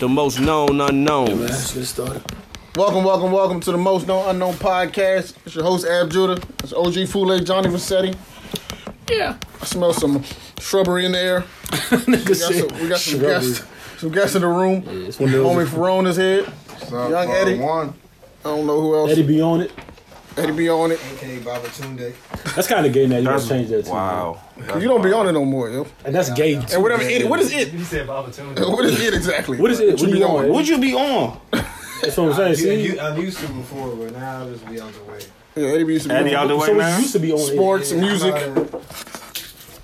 The most known unknown. Let's get started. Welcome, welcome, welcome to the Most Known Unknown podcast. It's your host, Ab Judah. It's OG Fule, Johnny Vassetti. Yeah. I smell some shrubbery in the air. We got some, we got some guests. Some guests in the room. It's one of those- Homie Ferone is here. Young Eddie. One. I don't know who else. Eddie Eddie, be on it. Be on it. AKA Baba Tunde. That's kind of gay now. You gotta change that too. Wow. You don't be on it no more, yo. And that's gay. Too. And whatever it, what is it? He said Baba Tunde. What is it exactly? What is it? What you What be on? on? Would you be on? That's what I'm saying. See, I'm used to it before, but now I'll just be out the way. Yeah, Eddie B used to be Eddie on out the way so now. used to be on sports, music, I'm not-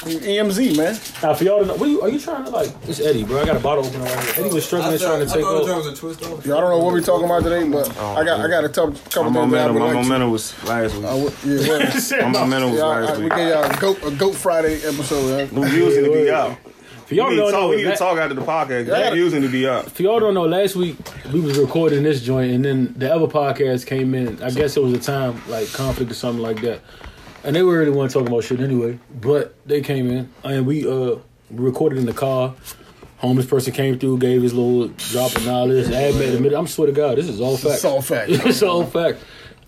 EMZ, man. Now for y'all to know, what you, are you trying to like? It's Eddie, bro. I got a bottle opener right here. Eddie was struggling trying to take thought off. that was a twist off. Yeah, I don't know what we're talking about today, but oh, I got I got a tough, My couple things that I momentum, would my like to. momentum was last week. I would, yeah, well, My momentum was yeah, I, last we week. gave y'all a goat, a goat Friday episode. The Man. views need to be up. For y'all We to need to know, talk, we need to la- talk after the podcast. Yeah. The views to be up. For y'all don't know, last week we was recording this joint, and then the other podcast came in. I guess it was a time like conflict or something like that, and they were really want to talk about shit anyway. But they came in, and we uh recorded in the car. Homeless person came through, gave his little drop of knowledge. Admit, admitted. I'm swear to God, this is all fact. It's all fact. it's all fact.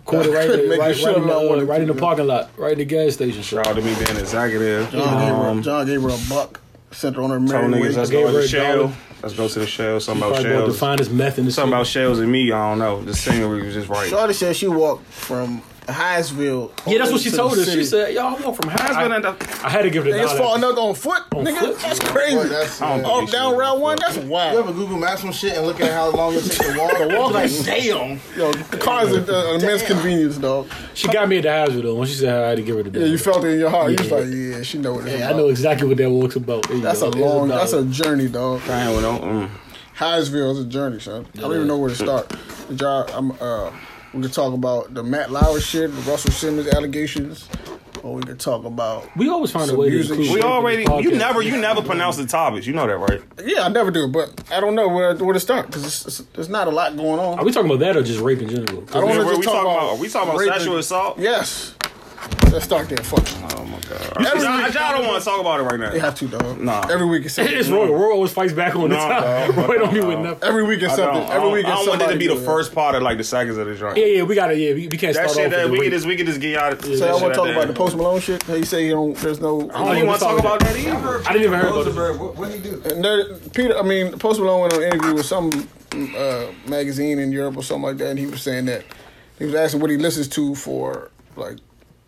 Recorded right, Couldn't there, make right, right, shit in the, uh, right in the parking lot, right in the gas station. Shout out to me being executive. John, gave her, Um, John gave her a buck, sent her on her merry way. let's go to the a shell. Let's go to the shell. Something about Probably bought the shells. finest meth in the Something city. about shells and me. I don't know. The scenery was just right. Shawty said she walked from Highsville. Yeah, that's what she to told the us. She said, "Y'all I walk from Hasbro." I- I had to give it a Niggas dollar. falling up on foot, nigga. foot? That's Boy, crazy. that's, I don't uh, Oh, down shit. route one, that's wild. you ever wild. Google Maps some shit and look at how long it takes to walk? The walk like, is- damn. Yo, the car is a- an immense convenience, dog. She got me at the Hasbro though. When she said I had to give her the Yeah, you felt it in your heart. You was Yeah. like, yeah, she know what it's Yeah, I know exactly what that walk's about. There That's a long, that's a journey, dog. I ain't know. Mm. Highsville is a journey, son. I don't even know where to start. Did y'all, I'm, uh, we could talk about the Matt Lauer shit, the Russell Simmons allegations, or we could talk about. We always find a way to music include. shit. We already. You never. You never pronounce the topics. You know that, right? Yeah, I never do, but I don't know where where to start because it's, it's, there's not a lot going on. Are we talking about that or just rape in general? I don't Yeah, want to we talk talking about. about- are we talking about sexual assault? Yes. Let's start there. Fuck. Oh my god. Every Y'all, week- y'all don't want to talk about it right now. They have to, dog. Nah. Every week is something. It's Roy. Roy always fights back on the No, top. no, Roy don't be no. with nothing. Every week is something. Every don't, week is I don't want it to be the first part of like the seconds of the joint. Yeah, yeah, we gotta. Yeah, we, we can't That start shit off that shit. we can just we can just get out. So y'all want to talk about the Post Malone shit? He say he don't. There's no. I don't even want to talk about that either. I didn't even hear about this. Rosenberg, what what he do? Peter, I mean, Post Malone went on an interview with some uh, magazine in Europe or something like that, and he was saying that he was asking what he listens to for like.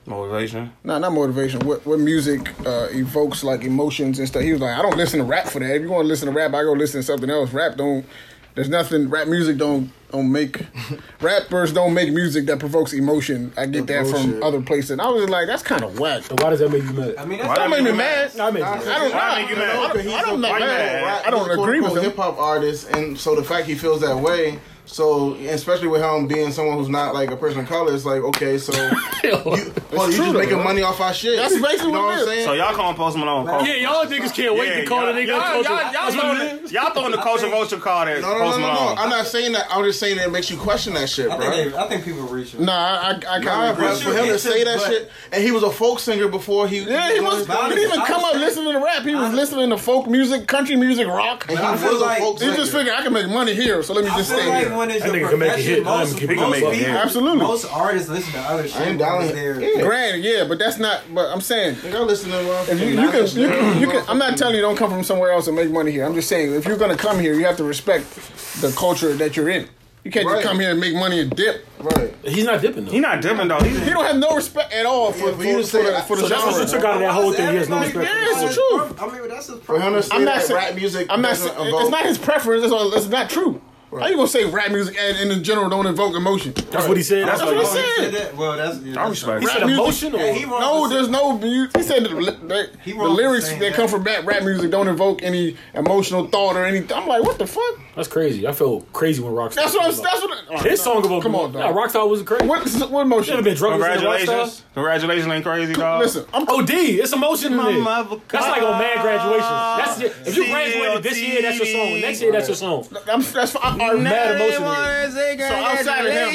Motivation. No, not motivation. What what music uh, evokes like emotions and stuff. He was like, I don't listen to rap for that. If you want to listen to rap, I go listen to something else. Rap don't. There's nothing. Rap music don't don't make. rappers don't make music that provokes emotion. I get that from bullshit. other places. And I was like, that's kind of whack. So why does that make you mad? I mean, Why that's that Don't make me you mad. I mean, I don't. Why I, make you I, don't- Okay, I don't. a- not mad. mad? I don't agree with him. hip hop artist, and so the fact he feels that way. So, especially with him being someone who's not like a person of color, it's like okay, so you, well, you true, just though, making bro. money off our shit. That's basically you know what I'm saying. So y'all calling Post Malone? culture- yeah, y'all niggas can't wait Yeah, to call y'all- the nigga y'all- Y'all, y'all, That's what it throwing, is. y'all throwing the culture vulture card at no, no, Post no, no, no. Malone. I'm not saying that. I'm just saying that it makes you question that shit, I bro. think, they, I think people reach it. Nah, I, I, I kind of bro, for him to say that shit, and he was a folk singer before he. Yeah, he was. He didn't even I come up listening to rap. He was listening to folk music, country music, rock. And he I was a like- folk He just figured I can make money here, so let me just feel stay like here. when it's your can make a profession. I most, he can make a people- hit. Absolutely. Most artists listen to other shit. ain't down because here. Yeah. Granted, yeah, but that's not. But I'm saying, Nigga, I listen to if you, you can, you can, you can. I'm not telling you don't come from somewhere else and make money here. I'm just saying if you're gonna come here, you have to respect the culture that you're in. You can't Right. just come here and make money and dip. Right. He's not dipping though. He not dipping though. He's, He don't have no respect at all for, Yeah, for, for you to for the, that- for the So that's what you took out of that whole thing. He has no respect. Yeah, it's the the truth. I mean, that's his problem. I'm not saying rap music. I'm not. doesn't saying- It's not his preference. It's, all, it's not true. How you gonna say rap music and in general don't evoke emotion? That's what he said. That's That's what what he he said. Said that? Well, that's. Yeah, I that's respect. He it. said music- emotional. Yeah, he No, for there's no. He said the, the, He the lyrics that that. come from rap, rap music don't evoke any emotional thought or anything. I'm like, what the fuck? That's crazy. I felt crazy when Rockstar. That's what I'm. That's what. oh, His song about Come on, Nah, dog. Rockstar was crazy. What, what You ever emotion? been drunk listening to Rockstar? Congratulations. Congratulations ain't crazy, dog. Listen, I'm. Oh, D, it's emotion in My there. mother- That's like on mad graduation. That's it. If you graduated this year, that's your song. Next year, that's your song. I'm. That's. I'm, I'm mad emotion. So outside of him,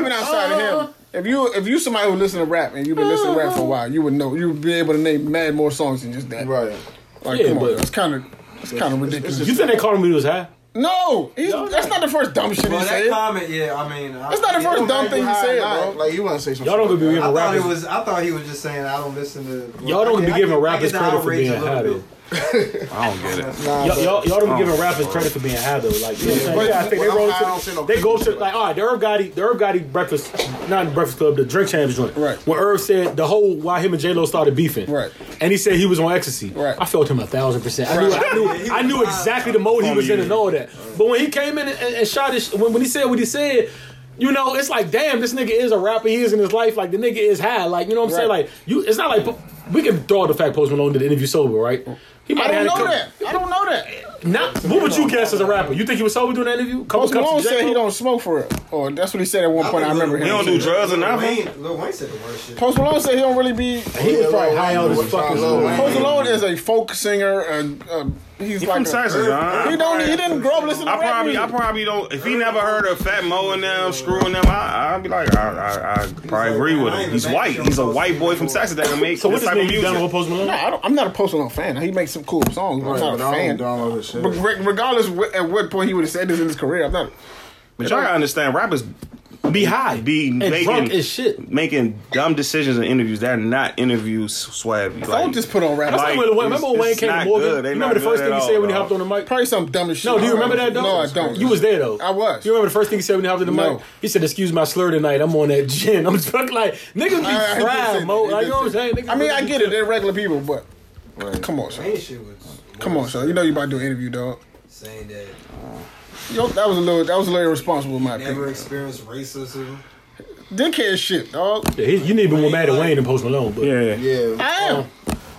even outside of Uh-huh. him, if you if you somebody who listen to rap and you've been listening to rap for a while, you would know. You would be able to name mad more songs than just that. Right. Like, Yeah, come on, but- that's kind of it's kind of ridiculous. You think they called him when he was high? No, he's, that's not the first dumb shit Well, he that said. comment, yeah, I mean, That's not the first dumb thing he said, bro. Like you want to say some Y'all don't shit gonna be like giving thought rappers. I thought he was just saying I don't listen to. Y'all don't I be giving I get rappers credit for being a little high bit. though. I don't get it. Nah, Y'all, y'all, y'all don't be Oh, giving rappers bro. credit for being high though. Like, you know what I'm saying? But- You gotta think they roll I'm high, I don't no they go to like, all right, the Irv Gotti, the Irv Gotti breakfast, not the Breakfast Club, the Drink Champs joint. Right. When Irv said the whole why him and J Lo started beefing. Right. And he said he was on ecstasy. Right. I felt him a thousand percent. I knew, I knew, I knew exactly the mode he was in and all that. But when he came in and, and shot his, when, when he said what he said. You know, it's like, damn, this nigga is a rapper. He is in his life. Like the nigga is high. Like you know what I'm saying? Like you, it's not like we can throw out the fact Post Malone did the interview sober, right? He I might don't know had that. I don't know that. not, what would you guess as a rapper? You think he was sober doing that interview? Couple Post cups Malone said he don't smoke for it. Or that's what he said at one point. I remember him. He don't do drugs or Lil nothing. Wayne, Lil Wayne said the worst shit. Post Malone said he don't really be. He was probably high on his fucking. Post Malone is a folk singer. And, uh, he's He like from Texas, John. He don't. He didn't grow up listening to I rap probably, I probably don't. If he never heard of Fat Mo and them screwing them, I, I'd be like, I, I, I probably agree with him. He's white. He's a white boy from Texas that can make So what this this type of music. you done with music. Post Malone? Nah, I don't, I'm not a Post Malone fan. He makes some cool songs. but I'm not but a I fan. don't download his shit. But regardless at what point he would have said this in his career, I'm not. But y'all gotta understand, rappers Be high, be and making drunk as shit. making dumb decisions in interviews. They're not interviews swabby. Don't just put on rap. That's Like, like when Wayne, it's- remember when Wayne it's came to not Morgan? You remember the first thing he said all, when he hopped on the mic? Probably some dumb as shit. No, do you remember that though? No, I don't. You was there though. I was. You remember the first thing he said when he hopped on the No. mic? He said, "Excuse my slur tonight. I'm on that gin." I'm just fucking like niggas I- I be did fried, mo. He Like you know what I'm saying? Niggas I mean, I get it. They're regular people, but come on, son. Wayne shit was. Come on, son. You know you about to do an interview, dog. Saying that Yo, that was a little. That was a little irresponsible, in my never opinion. experienced racism. Dickhead shit, dog. Yeah, he- you need to be more mad at Wayne than Post Malone, but Yeah. Yeah, I am. Um,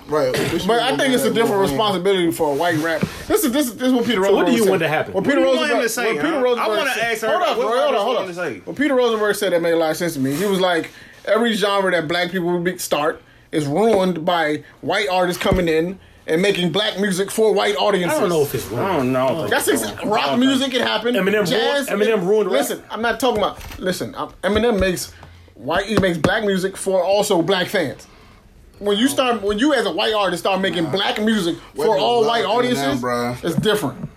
right. But I think it's a different responsibility for a white rapper. This is this is this is what Peter Rosenberg. what do you said. want to happen? What What Peter do you want him Rosenberg to say, what Peter huh? Rosenberg I wanna said- ask her, Hold up, bro, hold Rosenberg up, hold wanted up. What Peter Rosenberg said that made a lot of sense to me. He was like, every genre that black people would start is ruined by white artists coming in and making black music for white audiences. I don't know if it's I don't know. That's ex- rock music. It happened. Eminem Jazz. ruined- Eminem ruined rap. Listen, I'm not talking about. Listen, Eminem makes white. He makes black music for also black fans. When you start, when you as a white artist start making black music for people all love white Eminem, audiences, bruh. it's different.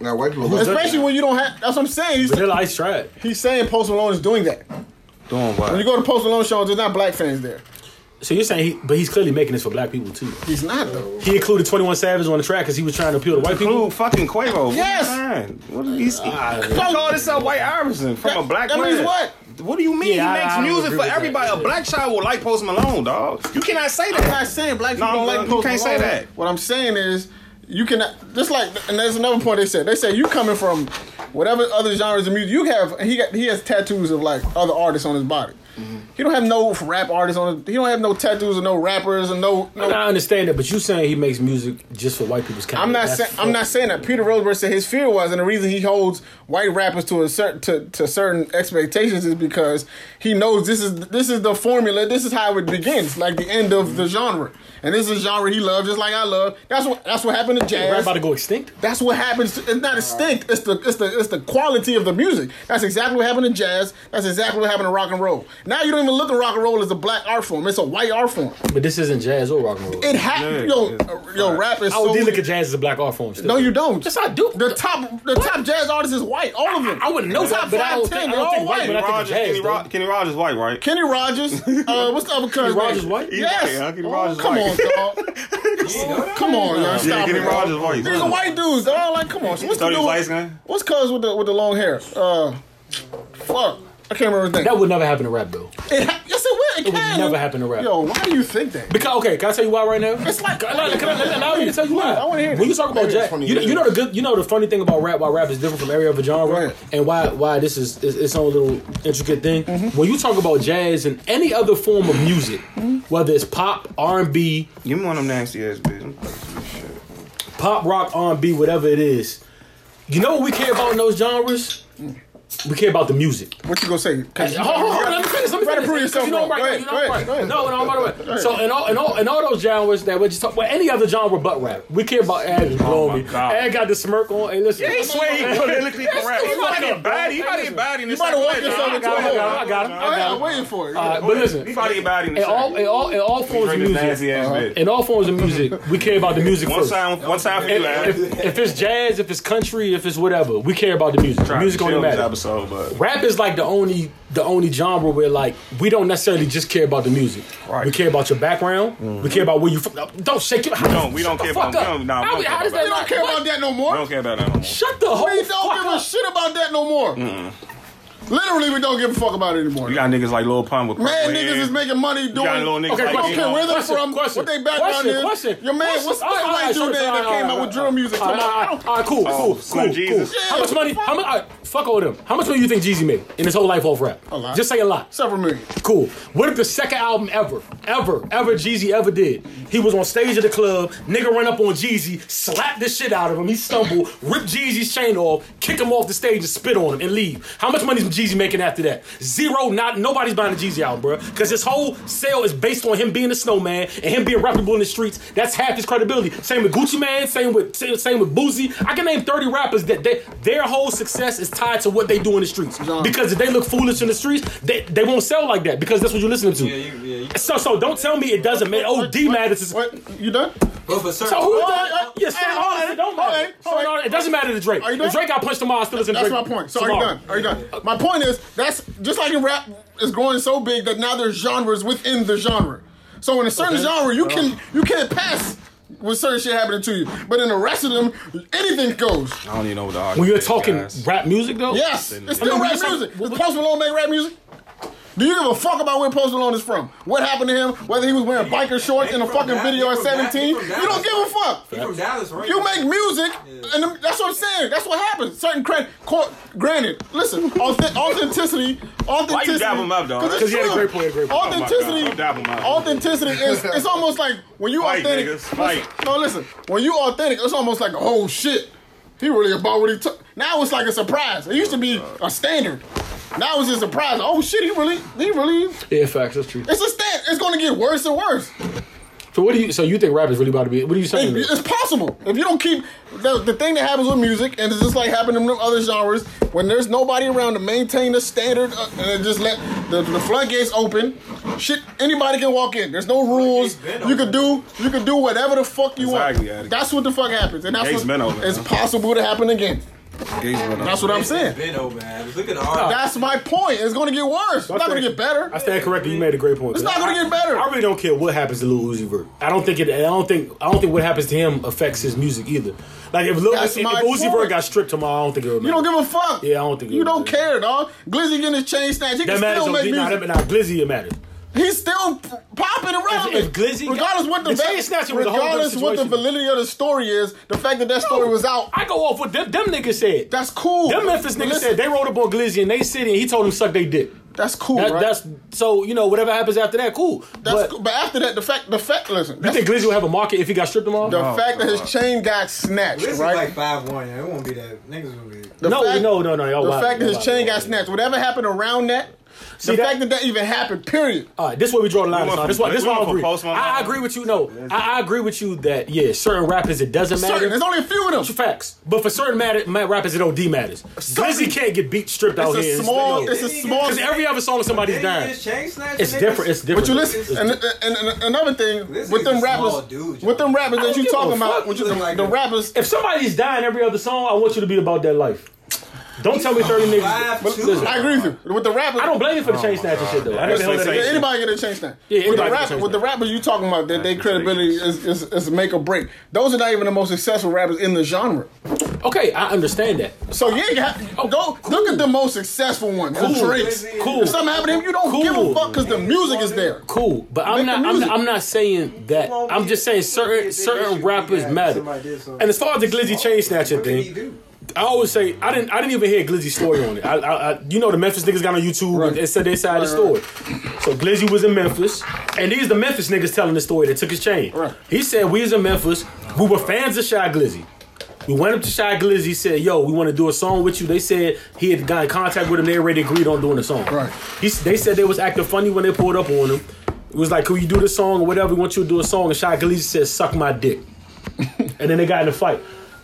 Now white people. Especially when you don't have. That's what I'm saying. He's, Vanilla Ice tried. he's saying Post Malone is doing that. Doing what? When you go to Post Malone shows, there's not black fans there. So you're saying he, but he's clearly making this for black people too. He's not though. He included 21 Savage on the track because he was trying to appeal to white people. Include fucking Quavo. What Yes. are you saying? What are these? Ah, He called himself White Iverson from That- a black that man. means what? What do you mean Yeah, I- he makes I don't music agree for with everybody? that. A black child will like Post Malone, dog. You cannot say that. I'm not saying black people No, don't no, like you Post can't say Malone. that. What I'm saying is you can just like and there's another point they said. They say you coming from whatever other genres of music you have. He got he has tattoos of like other artists on his body. He don't have no rap artists on. He don't have no tattoos or no rappers or no. no I understand that, but you saying he makes music just for white people's kind. I'm not saying I'm not saying that. Peter Rosenberg said his fear was, and the reason he holds white rappers to a certain to, to certain expectations is because he knows this is this is the formula. This is how it begins, like the end of the genre. And this is a genre he loves, just like I love. That's what that's what happened to Rap jazz. about to go extinct. That's what happens. To, it's not extinct. It's the it's the it's the quality of the music. That's exactly what happened to jazz. That's exactly what happened to rock and roll. Now you don't even look at rock and roll as a black art form. It's a white art form. But this isn't jazz or rock and roll. It happened. yo, uh, yo, rap is I would so. look at jazz as a black art form. Still. no, you don't. Yes, I do. The top, the top jazz artist is white. All of them. I wouldn't know top but I five, don't ten, think- they're all white, white. I think Rogers, jazz, Kenny, though. Rog- Kenny Rogers white, right? Kenny Rogers. Uh, what's the other cousin? Rogers white? Yes. Yeah, Kenny Oh, Rogers come white. on, dog. come on, y'all. Yeah, Stop Kenny. Rogers dog. white. These are white dudes. They're all like, come on. What's the Thought he was dude? What's cuz with the with the long hair? Uh, fuck. I can't remember his name. That would never happen to rap though. It ha- yes, it will. It, would can. never happen to rap. Yo, why do you think that? Because okay, can I tell you why right now? It's like- can I, can I, allow me to tell you why. I wanna hear. When you talk about Maybe it's jazz, you, know- you know the good, you know the funny thing about rap, why rap is different from every other genre, Right. and why why this is, is its own little intricate thing. Mm-hmm. When you talk about jazz and any other form of music, mm-hmm. whether it's pop, R and B, Give me one of them nasty ass bitches. pop, rock, R and B, whatever it is, you know what we care about in those genres? We care about the music. What you gonna say? 'Cause Hold on, hold on, let me finish. Let me Try to finish. prove yourself You know right. Go You ahead, know I'm go right. ahead, No, no, by the way. So in all, in all, in all those genres that we're just talk, well, any other genre but rap, we care about. Ad is blowing me. God. Ad got the smirk on. Hey, listen. He swear he politically correct. He's Fuck like, out get body. He about to get body in You this about to walk second yourself into I a got hole. I got him, I got him. I'm waiting for it. But listen, He about to get body in the in all, in all, in all forms of music, nasty ass uh-huh. bitch. in all forms of music, we care about the music One first. time, one time for you, If, man. if, if it's jazz, if it's country, if it's whatever, we care about the music. Music only this matters. Episode, but Rap is like the only the only genre where like we don't necessarily just care about the music. Right. We care about your background. We mm-hmm. care about where you. From. Don't shake your. don't- we don't care about- up. we don't- nah, we How, care does about that We don't care about that no I more. don't care about that no more. Shut the whole We don't fuck give a shit about that no more. Literally, we don't give a fuck about it anymore. You got niggas like Lil Pump with Man, purple niggas is making money doing. got little niggas Okay, I like don't care where they're Question, from, question, what their background question, is. question, Your man, question. what's, what's All right, the all white right, dude sorry, that right, came all out with drill music? All right, Come on, all I right, don't- all right, cool, Oh, cool, Slim cool, Jesus. cool. How much money? How much? All right, fuck all of them. How much money do you think Jeezy made in his whole life off rap? A lot. Just say a lot. Several million. Cool. What if the second album ever, ever, ever Jeezy ever did? He was on stage at the club, nigga run up on Jeezy, slap the shit out of him, he stumbled, rip Jeezy's chain off, kick him off the stage and spit on him and leave. How much money is Jeezy making after that? Zero, not nobody's buying the Jeezy album, bro. Because his whole sale is based on him being a snowman and him being reputable in the streets. That's half his credibility. Same with Gucci Mane, same with same, same with Boosie. I can name 30 rappers that they, their whole success is tied to what they do in the streets. John. Because if they look foolish in the streets, they, they won't sell like that because that's what you're listening to. Yeah, you, yeah, you, So so don't tell me it doesn't matter. Oh, D matters. is- What? You done? but for So who? Hold does- on, hold- Yes, hey, certain hold artists, on, it don't hold matter. hold on. It doesn't matter to Drake. Are you If? Drake got punched tomorrow, I still listen to That's my point. So are you done? Are you done? My point is that's just like in rap is growing so big that now there's genres within the genre. So in a certain genre, you can you can't pass with certain shit happening to you, but in the rest of them, anything goes. I don't even know what the When you're talking guys. rap music though, Yes, it's still mean, rap we- music. Does Post Malone make rap music? Do you give a fuck about where Post Malone is from? What happened to him? Whether he was wearing biker shorts in a fucking Dallas. video at 17? You don't give a fuck. he from Dallas, right? You make music, and that's what I'm saying. That's what happens. Certain credit. Granted, listen, authentic- authenticity, authenticity. dab him up, though? 'cause it's 'Cause he had a great point, a great point. Oh my God, Authenticity, don't dab him up. authenticity is. It's almost like when you Fight, authentic. niggas, fight. Listen, no, listen. When you authentic, it's almost like oh shit. He really about what he took. Now it's like a surprise. It used to be a standard. Now it's just a surprise. Oh shit, he really, he really. yeah, facts. That's true. It's a stand. It's going to get worse and worse. So what do you? So you think rap is really about to be? What are you saying? It- it's possible if you don't keep the, the thing that happens with music, and it's just like happening in them other genres. When there's nobody around to maintain the standard, uh, and just let the, the floodgates open, shit, anybody can walk in. There's no rules. You could do you could do whatever the fuck you Exactly, want. Addy. That's what the fuck happens, and that's what been open, it's man. possible to happen again. Gates That's what I'm saying. been over, man. Look at the art. That's my point. It's going to get worse. It's not going to get better. I stand corrected. You made a great point. It's not gonna get better. I really don't care what happens to Lil Uzi Vert. I don't think it. I don't think. I don't think what happens to him affects his music either. Like if Lil, That's if, if my Uzi point. Vert got stripped tomorrow, I don't think it would You matter. don't give a fuck. Yeah, I don't think it you would don't matter. care, dog. Glizzy getting his chain snatched. He that can matters. still Nah, make music. nah, nah, Glizzy it matters. He's still popping and relevant. if Glizzy- regardless what the, the chain snatching was a whole regardless different what the situation. validity of the story is, the fact that that story was out, I go off what them, them niggas said. that's cool. Them Memphis But niggas listen, said they wrote up on Glizzy and they city and he told them suck they dick. that's cool, That, right? That's so you know whatever happens after that, cool. that's but cool. But after that, the fact, the fact, listen, you think Glizzy will have a market if he got stripped tomorrow? the Oh, fact that his God. chain got snatched, This is right? like five one. Yeah, it won't be that. Niggas will be. the no, fact, no, no, no, y'all The wild. fact that his wild. chain got snatched, whatever happened around that, See the that- fact that that even happened, period. All right, this is where we draw the line. went son. from- This why this why I agree. I, I agree with you. No, I, I agree with you that yeah, certain rappers it doesn't matter. Certain, there's only a few of them. Facts, but for certain matter, ma- rappers it don't d matters. Certain- Glizzy can't get beat stripped out It's here. small, no. it's a small. Because every other song somebody's Didn't dying. just chain snatch It's different. It's different. But you listen, and, and, and another thing This with them rappers, dude, with them rappers that you give talking about, with the, look like the a- rappers, if somebody's dying every other song, I want you to be about that life. Don't tell me thirty niggas. But listen, I agree with you. With the rappers, I don't blame you for the chain snatching shit though. I never Let's that say- anybody get a change that. Yeah, with, the anybody rapper, with the that. rappers you talking about, that their credibility is, is, is make or break. Those are not even the most successful rappers in the genre. Okay, I understand that. So yeah, you have, oh, go look at the most successful ones. Cool. The Drakes. Cool. If something happened to him, you don't give a fuck because the music is there. Cool, but I'm not, I'm not. I'm not saying that. I'm just saying certain certain rappers matter. And as far as the Glizzy chain snatching What did he thing, do? I always say I didn't. I didn't even hear Glizzy's story on it. I, I, I you know, the Memphis niggas got on YouTube Right. and said their side of the story. So Glizzy was in Memphis, and these the Memphis niggas telling the story that took his chain. Right. He said we was in Memphis. We were fans of Shy Glizzy. We went up to Shy Glizzy, said, "Yo, we want to do a song with you." They said he had got in contact with him. They already agreed on doing the song. Right. He, they said they was acting funny when they pulled up on him. It was like, "Could you do the song or whatever? We want you to do a song." And Shy Glizzy said, "Suck my dick," and then they got in a fight.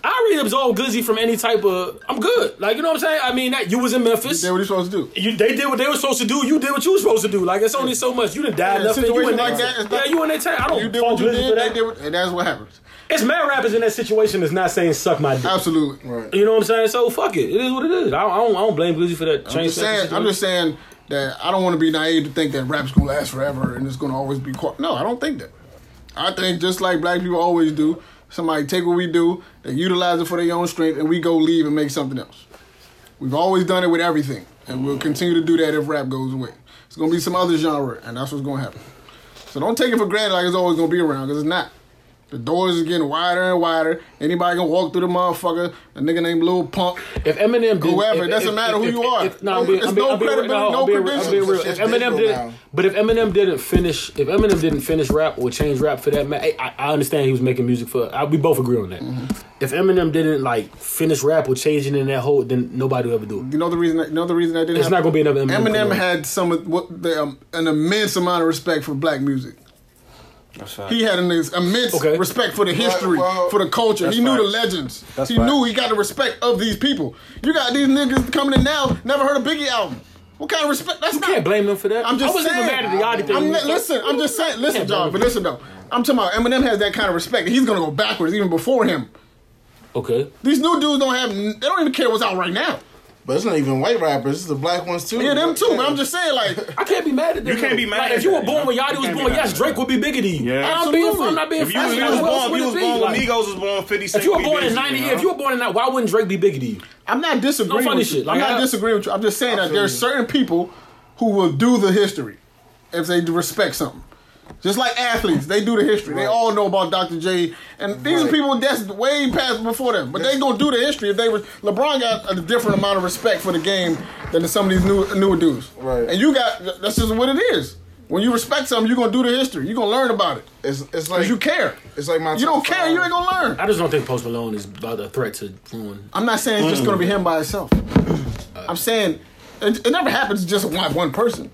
I already absolved Glizzy from any type of. I'm good. Like you know what I'm saying. I mean, that you was in Memphis. They Did what he's supposed to do. You, they did what they were supposed to do. You did what you were supposed to do. Like it's only so much. You didn't die Yeah, nothing. You in like that yeah, you in their time. I don't You did what you Glizzy did, they did, what, and that's what happens. It's mad rappers in that situation that's not saying suck my dick. Absolutely. Right. You know what I'm saying? So fuck it. It is what it is. I, I don't. I don't blame Glizzy for that. I'm change just saying. I'm just saying that I don't want to be naive to think that rap's gonna last forever and it's gonna always be. Quiet. No, I don't think that. I think just like black people always do, somebody take what we do, they utilize it for their own strength, and we go leave and make something else. We've always done it with everything, and we'll continue to do that if rap goes away. It's gonna be some other genre, and that's what's gonna happen. So don't take it for granted like it's always gonna be around, because it's not. The doors is getting wider and wider. Anybody can walk through the motherfucker. A nigga named Lil Pump. If Eminem did, Whoever, if, it doesn't if- matter if- who you are. If, no, I'm being, It's I'm being, no I'm being, credibility, no, credentials. real. If Eminem did, now. but if Eminem didn't finish, if Eminem didn't finish rap or change rap for that, man, I, I understand he was making music for. I, we both agree on that. Mm-hmm. If Eminem didn't like finish rap or changing in that whole, then nobody will ever do it. You know the reason. You know the reason that didn't. It's not gonna be another Eminem. Eminem had some of what the, um, an immense amount of respect for black music. That's. He had an immense Okay. respect for the history, well, for the culture. He knew the legends. That's he facts. knew he got the respect of these people. You got these niggas coming in now, never heard a Biggie album. What kind of respect? That's You not. can't blame him for that. I'm just I wasn't saying. even mad at the Yachty thing. I'm listen, I'm just saying. Listen, Can't John, but listen though. I'm talking about Eminem has that kind of respect. He's gonna go backwards even before him. Okay. These new dudes don't have. They don't even care what's out right now. But it's not even white rappers. It's the black ones too. Yeah, them too. But I'm just saying, like, I can't be mad at them. You can't be mad Like, at if you were born you when know? Yachty was born, yes. Drake would be bigger than you. Yeah. I'm being, I'm not being If you, funny. you Who was else born, would you it was born when Like, Migos was born, 50 If Cent you were born in '90, you if you were born in that, why wouldn't Drake be bigger than you? I'm not disagreeing. No funny with you. shit. Like, I'm not I- disagreeing with you. I'm just saying that feel there's certain people who will do the history if they respect something. Just like athletes, they do the history. They all know about Dr. J, and these are people that's way past before them. But they gonna do the history if they were. LeBron got a different amount of respect for the game than some of these new newer dudes. Right. And you got that's just what it is. When you respect something, you're gonna do the history. You're gonna learn about it It's it's like you care. It's like my. You don't care, five. you ain't gonna learn. I just don't think Post Malone is about a threat to ruin. I'm not saying it's just gonna be him by himself. Mm. I'm saying it, it never happens just one one person.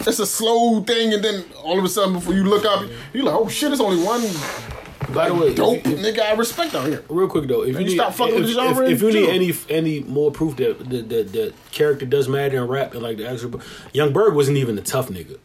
It's a slow thing, and then all of a sudden, before you look up, you're like, "Oh shit! It's only one By the way, dope if- if- nigga I respect out here." real quick though, if you, you need, stop fucking if, with the if- genre if you and need any any more proof that the the, the character does matter in rap and like the actual Young Berg wasn't even a tough nigga.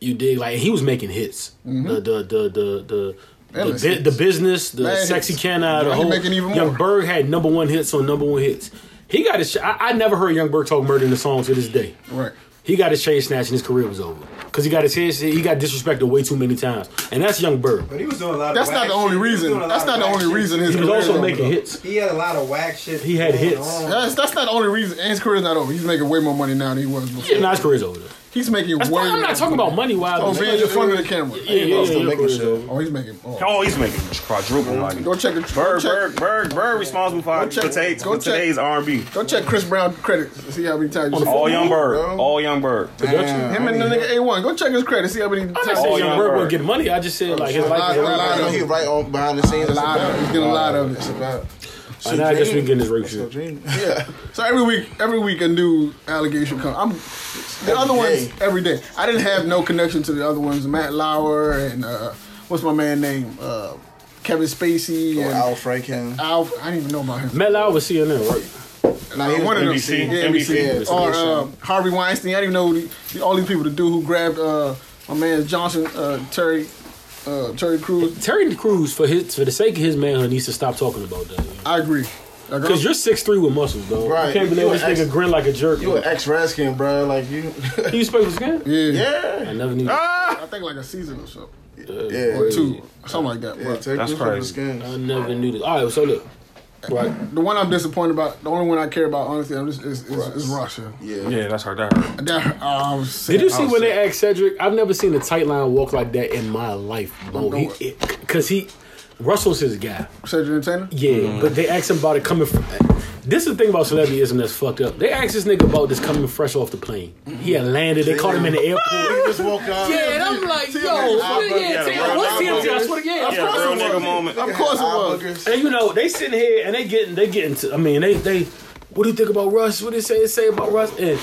You dig like he was making hits. Mm-hmm. The the the the the. The, bi- the business, the Mad sexy hits. can out, the whole Young. Berg had number one hits on number one hits. He got his. sh- I, I never heard Young Berg talk murder in the song to this day. Right. He got his chain snatched and his career was over because he got his head. He got disrespected way too many times, and that's Young Berg. But he was doing a lot That's of not the only shit. Reason. doing a lot That's not the only shit. reason his He was also making though. hits. He had a lot of whack shit. He had hits. on. That's that's not the only reason. And his career's not over. He's making way more money now than he was before. Yeah, nah, his career's over. Though. He's making That's way. why I'm not talking about money wise. Oh, being in front of the camera. Yeah, yeah, yeah, still yeah, making shit. Oh, he's making. Oh. Oh, he's making quadruple money. Go check the. Go Berg, check, Berg, Berg, Berg responsible for, Go check- for, today's, go for today's R&B. Go check Chris Brown credits. See how many times. you All Young Berg. bro. All Young Berg. Damn, Him and the nigga A1. Go check his credits. See how many I'm not times. All Young Young Berg Berg. wasn't getting money. I just said like his life lot- a lot of- He right on behind the scenes. A lot of- he's getting a lot of it. It's about. And now I guess we getting this rape shit. dream. Yeah. So every week, every week a new allegation comes. I'm the other ones every day. I didn't have no connection to the other ones. Matt Lauer and uh, what's my man name? Uh, Kevin Spacey Or and Al Franken. Al. I didn't even know about him. Matt Lauer was CNN, right? Nah, he was one of them. NBC. Yeah, NBC. NBC. Or uh, Harvey Weinstein. I didn't even know the, the, all these people, to do who grabbed uh, my man Johnson, uh, Terry, uh, Terry Crews. Terry Crews, for his for the sake of his manhood, needs to stop talking about that. I agree. Because you're six three with muscles, dog. Right. I can't You believe this ex- nigga grin like a jerk. You an ex Redskin, bro. Like you. He used to play skin? yeah, yeah. I never knew. Ah! I think like a season or so, Yeah. or two, something like that. Yeah, but take That's this from the crazy. skins. I never knew this. All right, so look. Right. the one I'm disappointed about, the only one I care about, honestly, I'm just is, is, is Russia. Yeah. Yeah, that's hard. That hurt. That, oh, I was Did you see when sad. they asked Cedric? I've never seen a tight line walk like that in my life, bro. know He, Because he, Russell's his guy. Cedric Entertainer? Yeah, but they asked him about it coming from. This is the thing about celebrityism that's fucked up. They asked this nigga about this coming fresh off the plane. He had landed. They caught him in the airport. He just woke up. Yeah, and I'm like, yo, yeah, yeah, Yeah, what's TMZ? I swear to God. Yeah, course it was. moment. Of course it was. And you know, they sitting here and they getting they getting to I mean, they they what do you think about Russ? What do they say say about Russ? And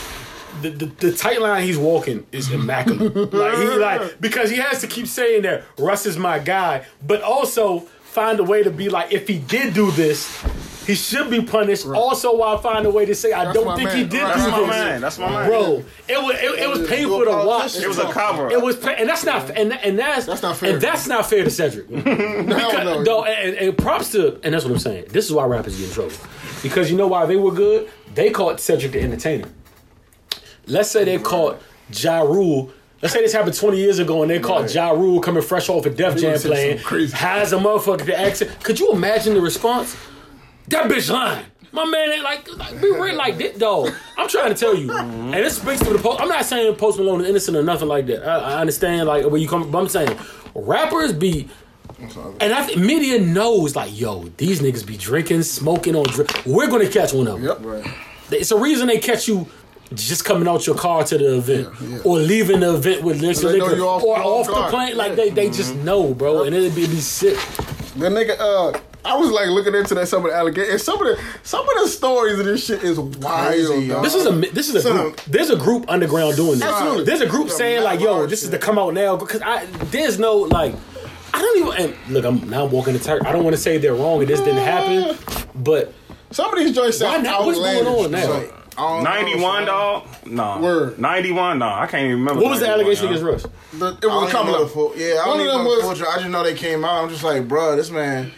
the, the, the tight line he's walking is immaculate. like he like because he has to keep saying that Russ is my guy, but also find a way to be like, if he did do this, he should be punished. Also, while find a way to say, I That's don't think man. he did Right, do That's my this. man. That's my man. Bro, it was it, it was painful to watch. It was a cover. It was, and that's not, and and that's That's not fair. and that's not fair to Cedric. Hell Because- no. though, and, and props to, and that's what I'm saying. This is why rappers get in trouble. Because you know why they were good? They caught Cedric the Entertainer. Let's say they caught Ja Rule. Let's say this happened 20 years ago and they caught Ja Rule coming fresh off a Def Jam playing. Has a motherfucker to accent. Could you imagine the response? That bitch lying. My man ain't like, like be real like this, though. I'm trying to tell you, and this speaks to the post. I'm not saying Post Malone is innocent or nothing like that. I, I understand like where you come, but I'm saying rappers be, and I think media knows like, yo, these niggas be drinking, smoking on. Dr- We're gonna catch one of them. Yep. It's a reason they catch you just coming out your car to the event Yeah, yeah. or leaving the event with liquor, they liquor off- or off off the plane. Like Yeah. they, they just know, bro, and it'd be, it'd be sick. The nigga, uh, I was like looking into that some of the allegations. And some of the some of the stories of this shit is wild. Crazy, dog. This is a this is a Son. group. There's a group underground doing this. Absolutely. There's a group Some saying like, "Yo, large this is to come out now." Because I there's no like, I don't even. And look, I'm now I'm walking the tight. I don't want to say they're wrong and this didn't happen, but some of these joints why sound not? What's going on now? Like, I don't know, 91 dog? No. Word. 91 no. I can't even remember. what was the allegation against Russ? The- it was a couple of full, yeah, I One don't of even them know the was- full I just know they came out. I'm just like, bro, this man,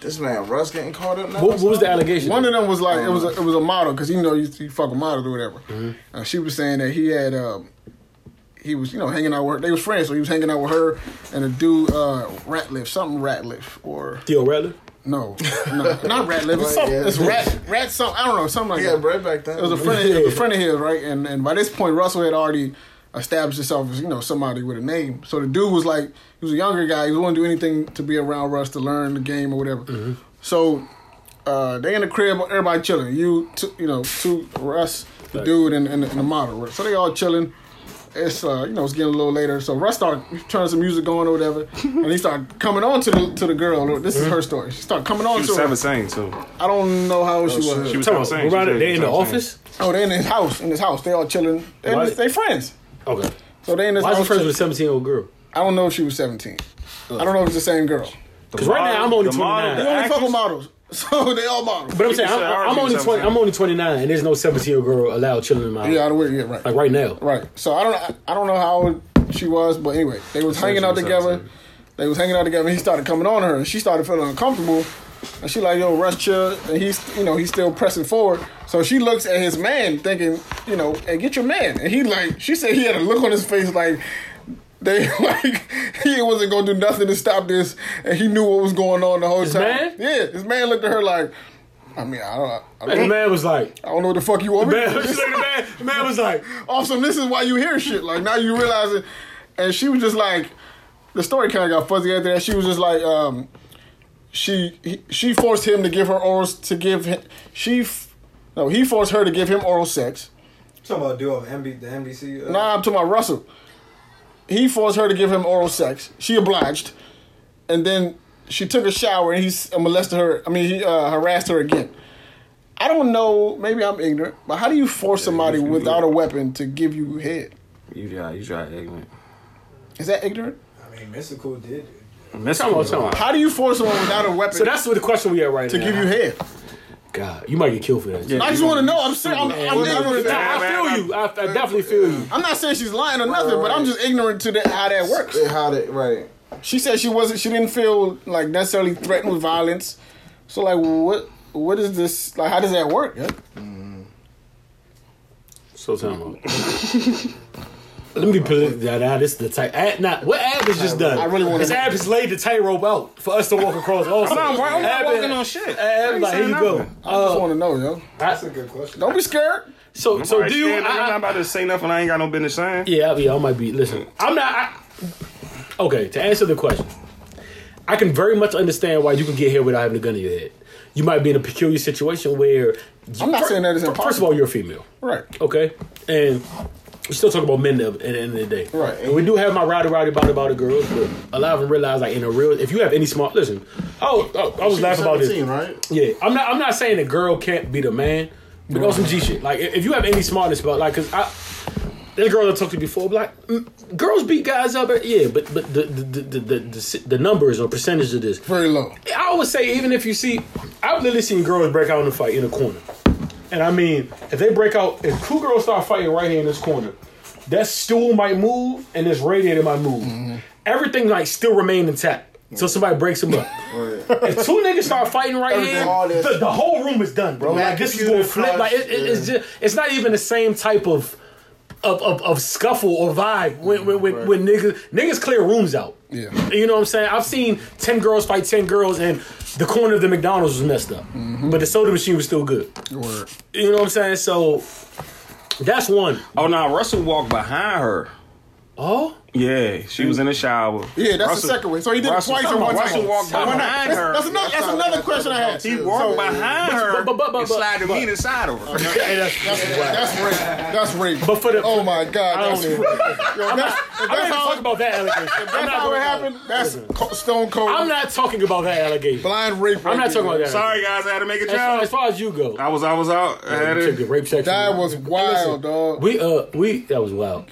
this man, Russ getting caught up now. What, what was the allegation? One of them was like it was a, it was a model because you know you, you fuck with models or whatever. Mm-hmm. Uh, she was saying that he had um, he was you know hanging out with her. They was friends, so he was hanging out with her and a dude uh, Ratliff, something Ratliff or Theo Rattler. No, no not Ratliff. It's, Right, something, yeah. it's Rat Rat something. I don't know something like He had that. bread back then. It was a friend. Of, it was a friend of his, right? And and by this point, Russell had already established himself as you know somebody with a name. So the dude was like, he was a younger guy. He wouldn't do anything to be around Russ to learn the game or whatever. So uh, they in the crib, everybody chilling. You, two, you know, two Russ, the dude, and, and, and the model. So they all chilling. It's uh, you know, it's getting a little later. So Russ started turning some music on or whatever, and he started coming on to the to the girl. This is her story. She started coming on She to was her. 17 too. I don't know how old she shit. was. She was Tell me, 17. around She it, they in the said 17. office. Oh, they in his house. In his house, they all chilling. They, Why- they friends. Okay. So they in his Why is he house. friends with a 17 year old girl? I don't know if she was seventeen. I don't know if it's the same girl. Because right now I'm only The 29. They only fuck with models, so they all models. But I'm You saying can I'm, I'm only 20. I'm only 29, and there's no 17 year old girl allowed chilling in my house. yeah, out of weird. Yeah, right. Like right now. Right. So I don't I don't know how old she was, but anyway, they was hanging out together. They was hanging out together. and He started coming on her, and she started feeling uncomfortable. And she like, yo, rest chill, and he's you know he's still pressing forward. So she looks at his man, thinking, you know, hey, get your man. And he like, she said he had a look on his face like. They like he wasn't gonna do nothing to stop this, and he knew what was going on the whole time. man? Yeah, his man looked at her like, I mean, I don't, I And the don't, man was like, I don't know what the fuck you want me man, to do. the man, the man was like, awesome. This is why you hear shit. Like now you realize it. And she was just like, the story kind of got fuzzy after that. She was just like, um, she he, she forced him to give her oral to give him she f- no he forced her to give him oral sex. Talking about duo of MB, the NBC. Uh, Nah, I'm talking about Russell. He forced her to give him oral sex. She obliged, and then she took a shower and he molested her. I mean, he uh, harassed her again. I don't know. Maybe I'm ignorant, but how do you force somebody you- without a weapon to give you head? You got, you got ignorant. Is that ignorant? I mean, Mystikal did. Miss Come on, come on. How do you force someone without a weapon So that's what the question we at right to now. give you head? God, you might get killed for that. Yeah. I just want to know. I'm serious. I'm, I'm nah, ignorant. to I feel you. I, I definitely feel you. I'm not saying she's lying or nothing, but I'm just ignorant to that, how that works. How they right. She said she wasn't. She didn't feel like necessarily threatened with violence. So like, what? What is this? Like, how does that work? Yeah? So tell me. Let me put it down. Now, this is the tight. Ad, now, what Ab has just done? I really wanna- This Ab has laid the tightrope out for us to walk across. Also, I'm not- I'm not Ab- walking on shit. Ab, like, here you go. I just Uh, want to know, yo. That's a good question. Don't be scared. so, so do you? scared, nigga, I'm not I, about to say nothing I ain't got no business saying. yeah, yeah, I might be. Listen, I'm not. I, okay, to answer the question, I can very much understand why you can get here without having a gun in your head. You might be in a peculiar situation where. You, I'm not saying that it's First of impossible. all, you're a female. Right. Okay, and we still talk about men at the end of the day. Right. And we do have my rowdy rowdy about about the girls, but a lot of them realize like in a real, if you have any smart, listen. Oh, oh I was laughing about this. 17, right? Yeah, I'm not. I'm not saying a girl can't be the man, but on some G shit. Like if you have any smartness about like, cause I. There's girls I talked to before, be like, mm, girls beat guys up. Yeah, but but the the the the, the, the, the numbers or percentage of this. Very low. I always say, even if you see, I've literally seen girls break out in a fight in a corner. And I mean, if they break out, if two girls start fighting right here in this corner, that stool might move and this radiator might move. Everything like still remain intact. So somebody breaks them up. if two niggas start fighting right here, the, the whole room is done, bro. Like this is gonna flip. Like it, it, it's just, it's not even the same type of of, of, of scuffle or vibe when when, when, when niggas niggas clear rooms out. Yeah. You know what I'm saying? I've seen 10 girls fight 10 girls and the corner of the McDonald's was messed up. Mm-hmm. But the soda machine was still good. Word. You know what I'm saying? So that's one. Oh no, Russell walked behind her. Oh? Yeah, she was in the shower. Yeah, that's Russell- the second way. So he did Russell- it twice in one time. Russell walked Why not? behind That's, her. that's another, that's another question I had. He walked behind her but- but- but- and but- slid the meat inside of her. Hey, that's, That's, that's rape. That's rape. But for the- oh my god, I that's don't rape. even- Yo, that's, I'm not if how, talking about that allegation. I'm that's not how it happened. That's co- stone cold. I'm not talking about that allegation. blind rape. I'm not talking about that. Sorry guys, I had to make a joke. as far as you go, I was I was out. I had check it. rape section. That was wild, dog. We uh we that was wild.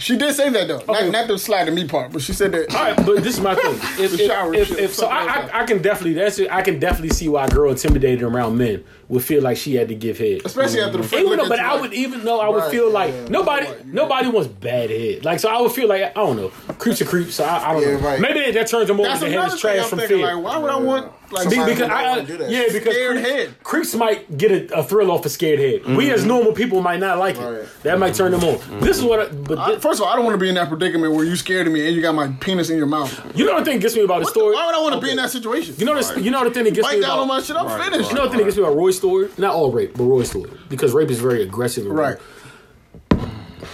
She did say that though. Okay. Not, not the slide to me part, but she said that. All right, but this is my thing. If, if, shower if, if- so, I, I, I can definitely that's it. I can definitely see why a girl intimidated around men would feel like she had to give head. Especially after the friend Even though, but I would even though I would Right, feel like yeah. nobody Right, yeah. nobody wants bad head. Like so, I would feel like I don't know creeps are creeps. So I, I don't Yeah, know. right. Maybe that turns them over That's to head another is thing trash I'm from thinking. fear. Like, why would I want like because might I, wanna do that. yeah, because Scared creeps, head. creeps might get a, a thrill off a scared head. We mm-hmm. as normal people might not like it. Right. That might turn them on. Mm-hmm. This is what. I, but I, thi- first of all, I don't want to be in that predicament where you scared of me and you got my penis in your mouth. you know the thing gets me about the story. why would I want to be in that situation? You know this. You know the thing that gets Bite me down about on my shit. I'm finished. You know the thing that gets me about Roy's Not all rape, but Roy's story. Because rape is very aggressive. and Right.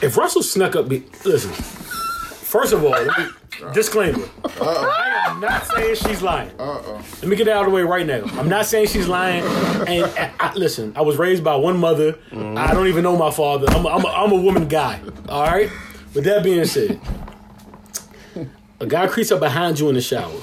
If Russell snuck up, be, listen. First of all, let me, disclaimer. I am not saying she's lying. Let me get that out of the way right now. I'm not saying she's lying. And, and I, listen, I was raised by one mother. Mm-hmm. I don't even know my father. I'm a, I'm, a, I'm a woman guy. All right. With that being said, a guy creeps up behind you in the shower.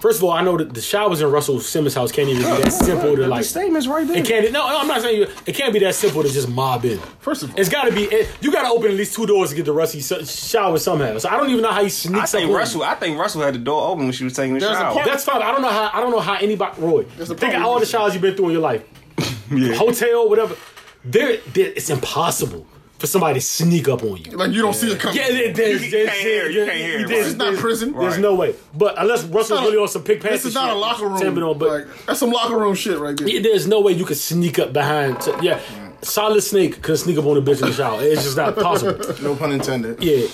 First of all, I know that the showers in Russell Simmons' house can't even be that simple to like. statement's right there. It can't. No, no, I'm not saying you. It can't be that simple to just mob in. First of all, It's got to be. It, you got to open at least two doors to get the Rusty so- shower somehow. So I don't even know how he I sneaks think up. on Russell. I think Russell had the door open when she was taking the There's shower. That's fine. I don't know how. I don't know how anybody. Roy, There's a think of all the showers you've been through in your life. yeah. Hotel, whatever. There, there, it's impossible for somebody to sneak up on you. like you don't see it coming. Yeah, there, there's, You there's, can't hear, you there's- can't hear, there's- right. This is not prison. There's Right. no way. But unless Russell's really on some Pink Panther This is not a locker room. on, but like, that's some locker room shit right there. Yeah, there's no way you could sneak up behind. To, yeah, solid snake could sneak up on a bitch in the shower. It's just not possible. No pun intended. Yeah.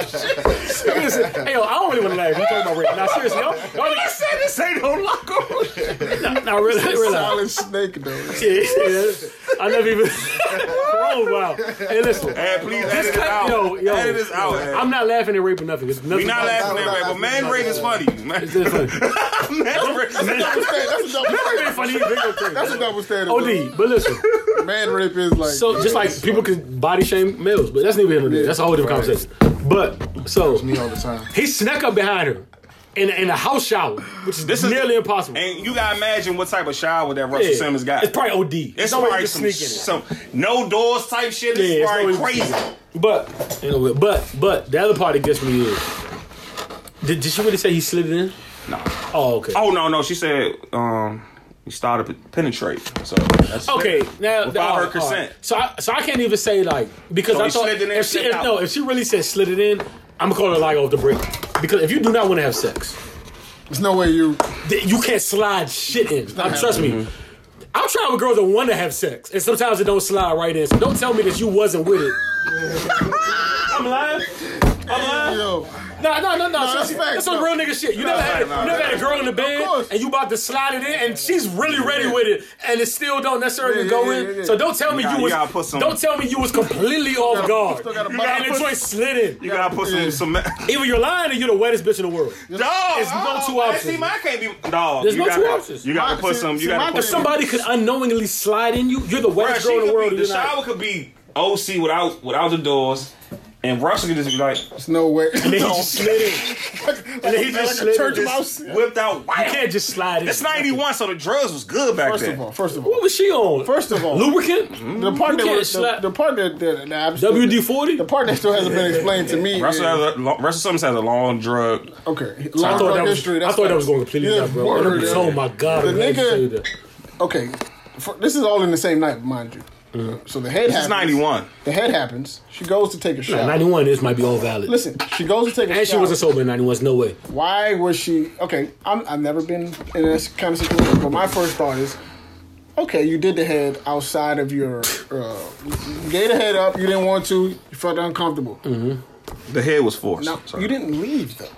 Listen, hey, yo, I don't really want to laugh. You talking about rape? Now, seriously, y'all, y'all niggas said this ain't no locker. Now, now, really, really. Solid snake though. Yeah, yeah. I never even. Wrong, oh, wow. Hey, listen. Hey, please edit it out. yo, yo. edit this out. man. I'm not laughing at rape or nothing. It's nothing we not laughing at rape, but man rape is funny. Man, It's just funny. rape. That's a double Rape standard. ain't funny. either. That's a double standard. Oh, OD, but listen. Man rape is like So just like people can body shame males, but that's neither here nor there. That's a whole different Right. conversation. But so Me all the time. he snuck up behind her in in a house shower, which is This is- nearly impossible. And you gotta imagine what type of shower that Russell Yeah. Simmons got. It's probably OD. It's no way probably can some, it. some no doors type shit. It's Yeah, probably no way you can crazy. sneak in. But anyway, but but the other part that gets me is did, did she really say he slid it in? No. Oh, okay. Oh no, no. She said um he started to penetrate. So that's Okay, now Without her all right, all consent. right. So I so I can't even say like because So I he thought slid if she if, no if she really said slid it in, I'm gonna call her like off the break because if you do not want to have sex, there's no way you. you can't slide shit in. Trust me. I'm trying with girls that want to have sex, and sometimes it don't slide right in. So don't tell me that you wasn't with it. I'm lying. I'm. Yo, No, no, no, no. that's That's, that's some no. real nigga shit. You never had, no, you never no, had a girl in the bed and you about to slide it in, and she's really ready with it, and it still don't necessarily Yeah, go yeah, in. yeah, yeah. So don't tell me You you, gotta- you was. gotta some- don't tell me you was completely off gotta- guard. still gotta You butt and out. the joint slid in. you gotta put some Yeah. some Either you're lying or you're the wettest bitch in the world. Dog, There's no oh, two man, options. See, mine can't be dog. There's no two options. You gotta put some. You gotta mine put some. Somebody could unknowingly slide in you. You're the Bruh, wettest girl in the world. the shower could be OC without without the doors, and Russell could just be like, There's no way. And then he just slid in. And then he just like a slid church in. mouse. whipped out. Wow. You can't just slide in. It's ninety one, so the drugs was good back First then. of all, first of all, What was she on? first of all, lubricant. the part You that can't was, the, the part that, that, that I'm WD forty. the part that still hasn't been explained to me. Russell is, has a lo- Russell Simmons has a long drug. okay, I thought drug that was. history. I thought that was fine. going completely Yeah, left, bro. word, And I'm- yeah. oh my god! The I'm glad you nigga- Okay, this is all in the same night, mind you. So the head This happens. is ninety one. The head happens. She goes to take a shot. Ninety one. This might be all valid. Listen, she goes to take a shot. and she wasn't sober in ninety one. No way. Why was she? Okay, I'm, I've never been in this kind of situation, but my first thought is, okay, you did the head outside of your, uh, you gave the head up. You didn't want to. You felt uncomfortable. The head was forced. Now Sorry. you didn't leave though.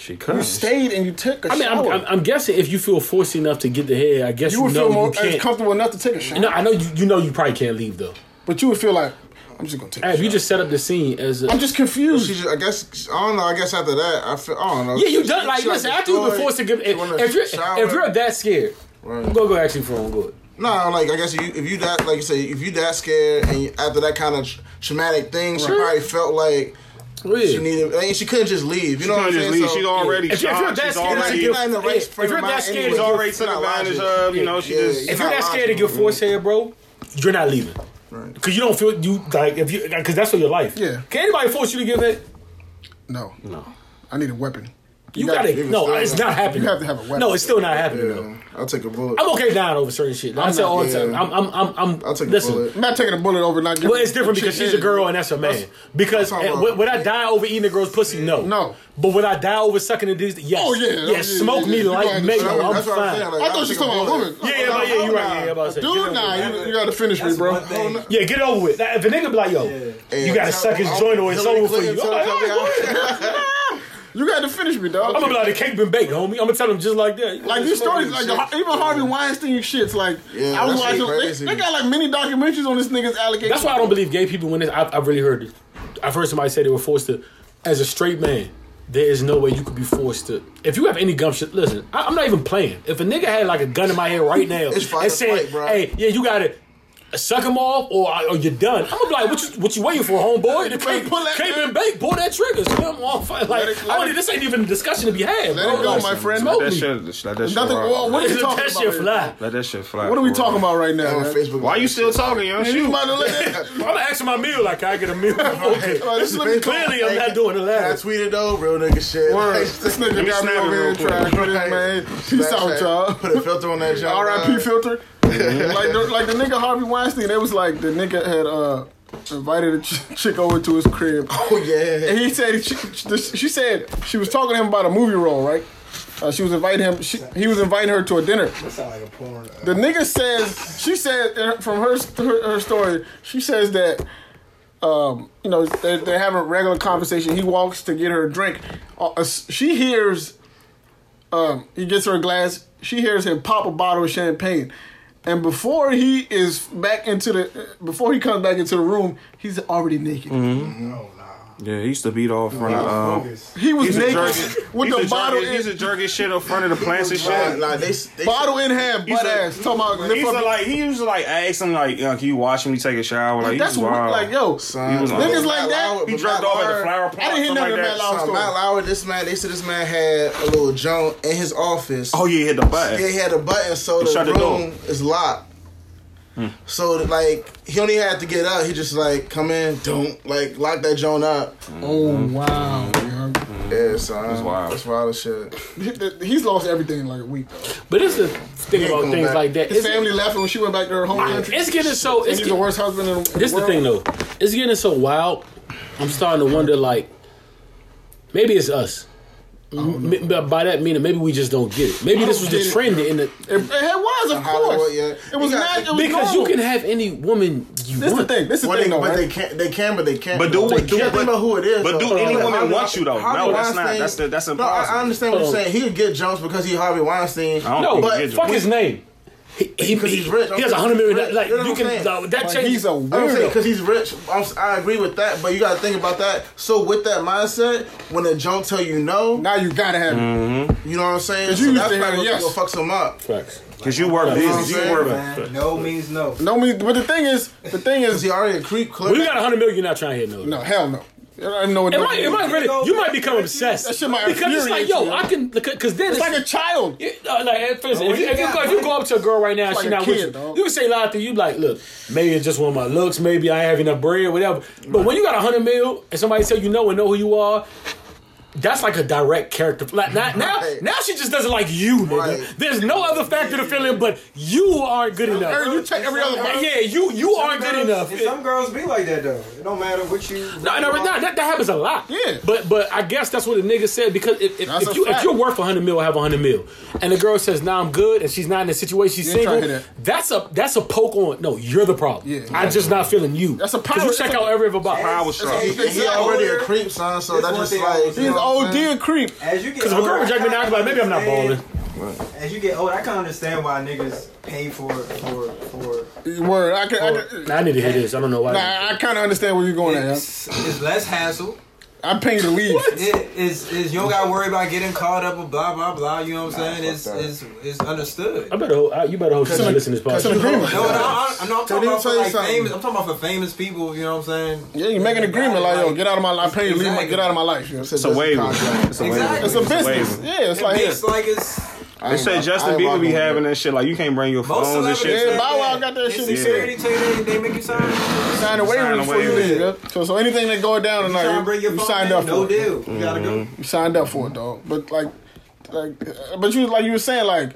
She could. You stayed and you took a I mean, I'm, shower. I'm, I'm guessing if you feel forced enough to get the head, I guess you you, would know feel more you can't. comfortable enough to take a shower, No, I know you. You know you probably can't leave though. but you would feel like I'm just gonna take. Hey, a if you shower. just set up the scene as a, I'm just confused. She just, I guess I don't know. I guess after that, I feel I don't know. yeah, you She- done she, like listen. After you've been destroyed- forced to give, if, wanna if you're shower. if you're that scared, Right. go go actually for him. Go ahead. No, like I guess you, if you that like you say if you that scared and you, after that kind of tr- traumatic thing, she probably felt like Well, yeah. she needed. I mean, she couldn't just leave. You know what I'm saying? leave. So- She's already If you- if you're shot. that She's scared, already. You're not in the right if you're that scared, anyway. she's She's already It's took not advantage logical. of. You know, she Yeah, just. if you're that scared to get logical. forced here, bro, you're not leaving. Right. Because you don't feel you like if you because that's for your life. Yeah. Can anybody force you to give it? no, no. I need a weapon. You, gotta gotta, give it no. still. It's not happening. You have to have a weapon. No, it's still not happening though. I'll take a bullet. I'm okay dying over certain shit. I say not- all the yeah. time. I'm, I'm, I'm, I'm. I'll take a bullet. I'm not taking a bullet over not. Well, it's different because she's a girl and that's a man. Because That's uh, would, would I die over eating a girl's pussy? No. No. But would I die over sucking a dude's? Yes. Oh, yeah. Yeah. Yeah, smoke yeah, me like gotta I'm That's I'm fine. Like, I thought you take was a talking about bullet. women. yeah, yeah, but yeah, you're right. Yeah, yeah, about to say. Dude, nah, you, you gotta finish me, bro. Yeah, get over it. If a nigga be like, yo, you gotta suck his joint or it's over for you. You got to finish me, dog. I'm gonna be like, the cake been baked, homie. I'm gonna tell them just like that. like these stories, like shit. the, even Harvey Weinstein shits. Like Yeah, I was watching, they, crazy. they got like many documentaries on this nigga's allegation. That's why I don't believe gay people when this. I've, I've really heard it. I've heard somebody say they were forced to. As a straight man, there is no way you could be forced to. If you have any gumption, listen. I, I'm not even playing. If a nigga had like a gun in my head right now It's fight and or saying, flight, bro. "Hey, yeah, you gotta." Suck him off, or, or you're done. I'm gonna be like, what you, what you waiting for, homeboy? The cake, Pull that- cake been baked. Pull that trigger. Swim off. Like, Let it- let I don't, this ain't even a discussion to be had. Let bro. it go, Like, my friend. Smoke Let that me. shit. Let that shit. Nothing. Well, what are we Let talking that about? shit fly. Let that shit fly. What are we talking real. about right now? On man? Facebook. Why are you still talking, young Man, you about to let that? I'm asking my meal. Like, can I get a meal? okay. Like, this nigga Clearly, I'm not doing the I latter. tweeted though, real nigga shit. This nigga me got me snap it over here trying to do this, man. Peace out, Snapchat. y'all. Put a filter on that junk. R.I.P. dog. filter. like, the, like the nigga Harvey Weinstein, it was like the nigga had uh invited a ch- chick over to his crib. Oh yeah. And he said she, she said she was talking to him about a movie role, right? Uh, she was inviting him. She, he was inviting her to a dinner. That sound like a porn. The nigga says she said from her her, her story. She says that um, you know they're, they're having a regular conversation. He walks to get her a drink. Uh, uh, she hears um, he gets her a glass. She hears him pop a bottle of champagne. And before he is back into the, before he comes back into the room, he's already naked. Mm-hmm. Oh nah. Yeah, he used to beat off front of. Um, He was naked jerk. with the bottle jerk, He's a in, jerky shit up front of the plants and Nah, shit. nah, they, they bottle in hand, butt a- ass. Talking about lift He's up. like he used to like ask him like, uh, can you watch me take a shower? Like, that's he's what, wild. like yo, Son, He was but niggas on- like that. Lauer- he dropped off at the flower pot. I didn't hear something nothing like about that. Lauer Matt Lauer, this man, they said this man had a little junk in his office. Oh yeah, he hit the button. Yeah, he had a button, so the shut the door. room is locked. So like he only had to get out. He just like come in, don't like lock that joint up. Oh wow, Yeah, son, that's wild. That's wild as shit. he's lost everything in like a week. Though. But it's the thing about things back. like that. His It's, family left him when she went back to her home country. it's getting so. It's he's the worst husband in the, this the thing though. It's getting so wild. I'm starting to wonder like, maybe it's us. M- mm-hmm. By that meaning, maybe we just don't get it. Maybe this was the get it. trend in the It, it was, of Hollywood, course. yeah. It was got- not. It was because you can have any woman you This the want. thing. This is the thing, they, though, but right? they can't. They can, but they can't. But do- though. but do- can't think but- about who it is. but though. do any Like, woman Harvey- want you, though? Harvey No, that's not- that's the- that's No, I. I understand what Oh. you're saying. He could get jumps because he Harvey Weinstein. I don't No, but fuck his name. He, he, Because he's he- rich. He has a hundred million. Rich. Like You know you can I'm uh, that Like, changes. he's a I'm saying weirdo. because he's rich. I'm, I agree with that, but you got to think about that. So with that mindset, when a junk tell you no, now you gotta have it. you know what I'm saying. 'Cause So you used that's to hear probably yes. what fucks him up. Facts. Cause you work know what I'm busy. You saying? work. Man, no means no. No, me. But the thing is, the thing is, he already a creep. When you got a hundred million, you're not trying to hit no. no, hell no. I know what It might, it is. might really, you might become obsessed. That shit might because it's like, yo, you. I can, because then It's like a child. Yeah, uh, like, if, if, if, you you, got go, if you go up to a girl right now, and like not kid, with you. dog. You can say a lot of things. You be like, look, maybe it's just one of my looks. Maybe I have enough bread, whatever. But when you got a hundred mil and somebody tell you no and know who you are, that's like a direct character. Like, not, now, Right. now she just doesn't like you, nigga. Right. There's no other factor to fill in, but you aren't good enough. Hey, you check every other Yeah, yeah, you you aren't good enough. And some girls be like that though. It don't matter what you. No, no, no, that, that happens a lot. Yeah. But but I guess that's what the nigga said because if, if, if a you if you're worth 100 mil, have 100 mil, and the girl says, "Nah, I'm good," and she's not in a situation, she's You single. trying to hear that. That's a that's a poke on. No, you're the problem. Yeah. I'm just not feeling you. That's a Because power- you check out every other box. Power struggle. He, he already a creep, son. So This that's one just like was- you He's know what I'm OD saying? a creep. As you get Because if a girl older, reject me I now, I'm like, maybe I'm not balling. understand- As you get older, I can understand why niggas pay for for for. Word. I can. I, For- can- I need to hear this. I don't know why. nah, I kind of understand where you're going at. It's, it's less hassle. I'm paying to leave. It is is you don't gotta worry about getting caught up with blah blah blah. You know what I'm saying? fuck It's it's it's understood. I better hope, I- you better hope she's not listening to this podcast. No, no, I'm, I'm, no, I'm talking about for tell like something. famous. I'm talking about for famous people. You know what I'm saying? Yeah, you make an agreement like, yo, get out of my life. Pay you to leave. My, get out of my life. You know? what I'm saying? It's a waiver. It's a waiver. It's a business. Yeah, it's like makes yeah. like it's They say Justin Bieber be having that shit. Like you can't bring your phones and shit. Yeah, Bow Wow got that shit, he Security tell you they, they make you sign. sign a waiver before you leave. So, so anything that go down You trying to tonight, bring you, your you phone signed up No for it. deal. You gotta go. Mm-hmm. You signed up for it, dog. But like, like, but you like you were saying like,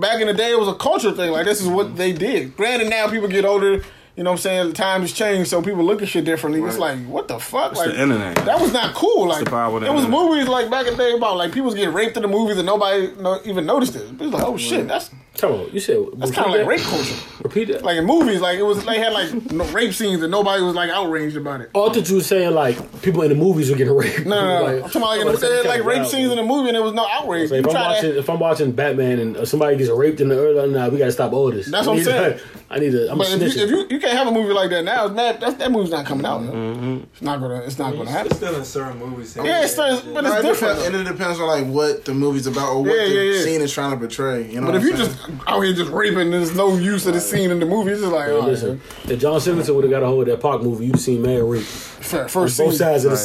back in the day it was a culture thing. Like this is what they did. Granted, now people get older. You know what I'm saying? The times change, so people look at shit differently. It's like, what the fuck? like the internet. That was not cool. Like the power of the it was internet. movies like back in the day about like people was getting raped in the movies and nobody no, even noticed it. It was like, oh shit, that's Tell me, you said that's kind of like rape culture. Repeat that. Like in movies, like it was they had like no, rape scenes and nobody was like outraged about it. Oh, I thought you were saying like people in the movies were getting raped. No, no, no. Like, I'm talking about like, in the, they had, like rape scenes in the movie and there was no outrage. So if I'm watching, that, if I'm watching Batman and uh, somebody gets raped in the early, nah, we gotta stop all this. That's what I'm saying. To, I need to. I'm but if you, if you you can't have a movie like that now, that that, that movie's not coming out. Mm-hmm. It's not gonna it's not gonna It's happen. still in certain movies. Yeah, it's still, but it's it different. depends, and it depends on like what the movie's about or what Yeah, the yeah, yeah. scene is trying to portray. You know, But if you just saying? Out here just raping, there's no use of the scene in the movie. It's just like, Hey, oh, listen, if John Singleton would have got a hold of that Pac movie, you'd seen man rape. fair, first Both scene. sides of the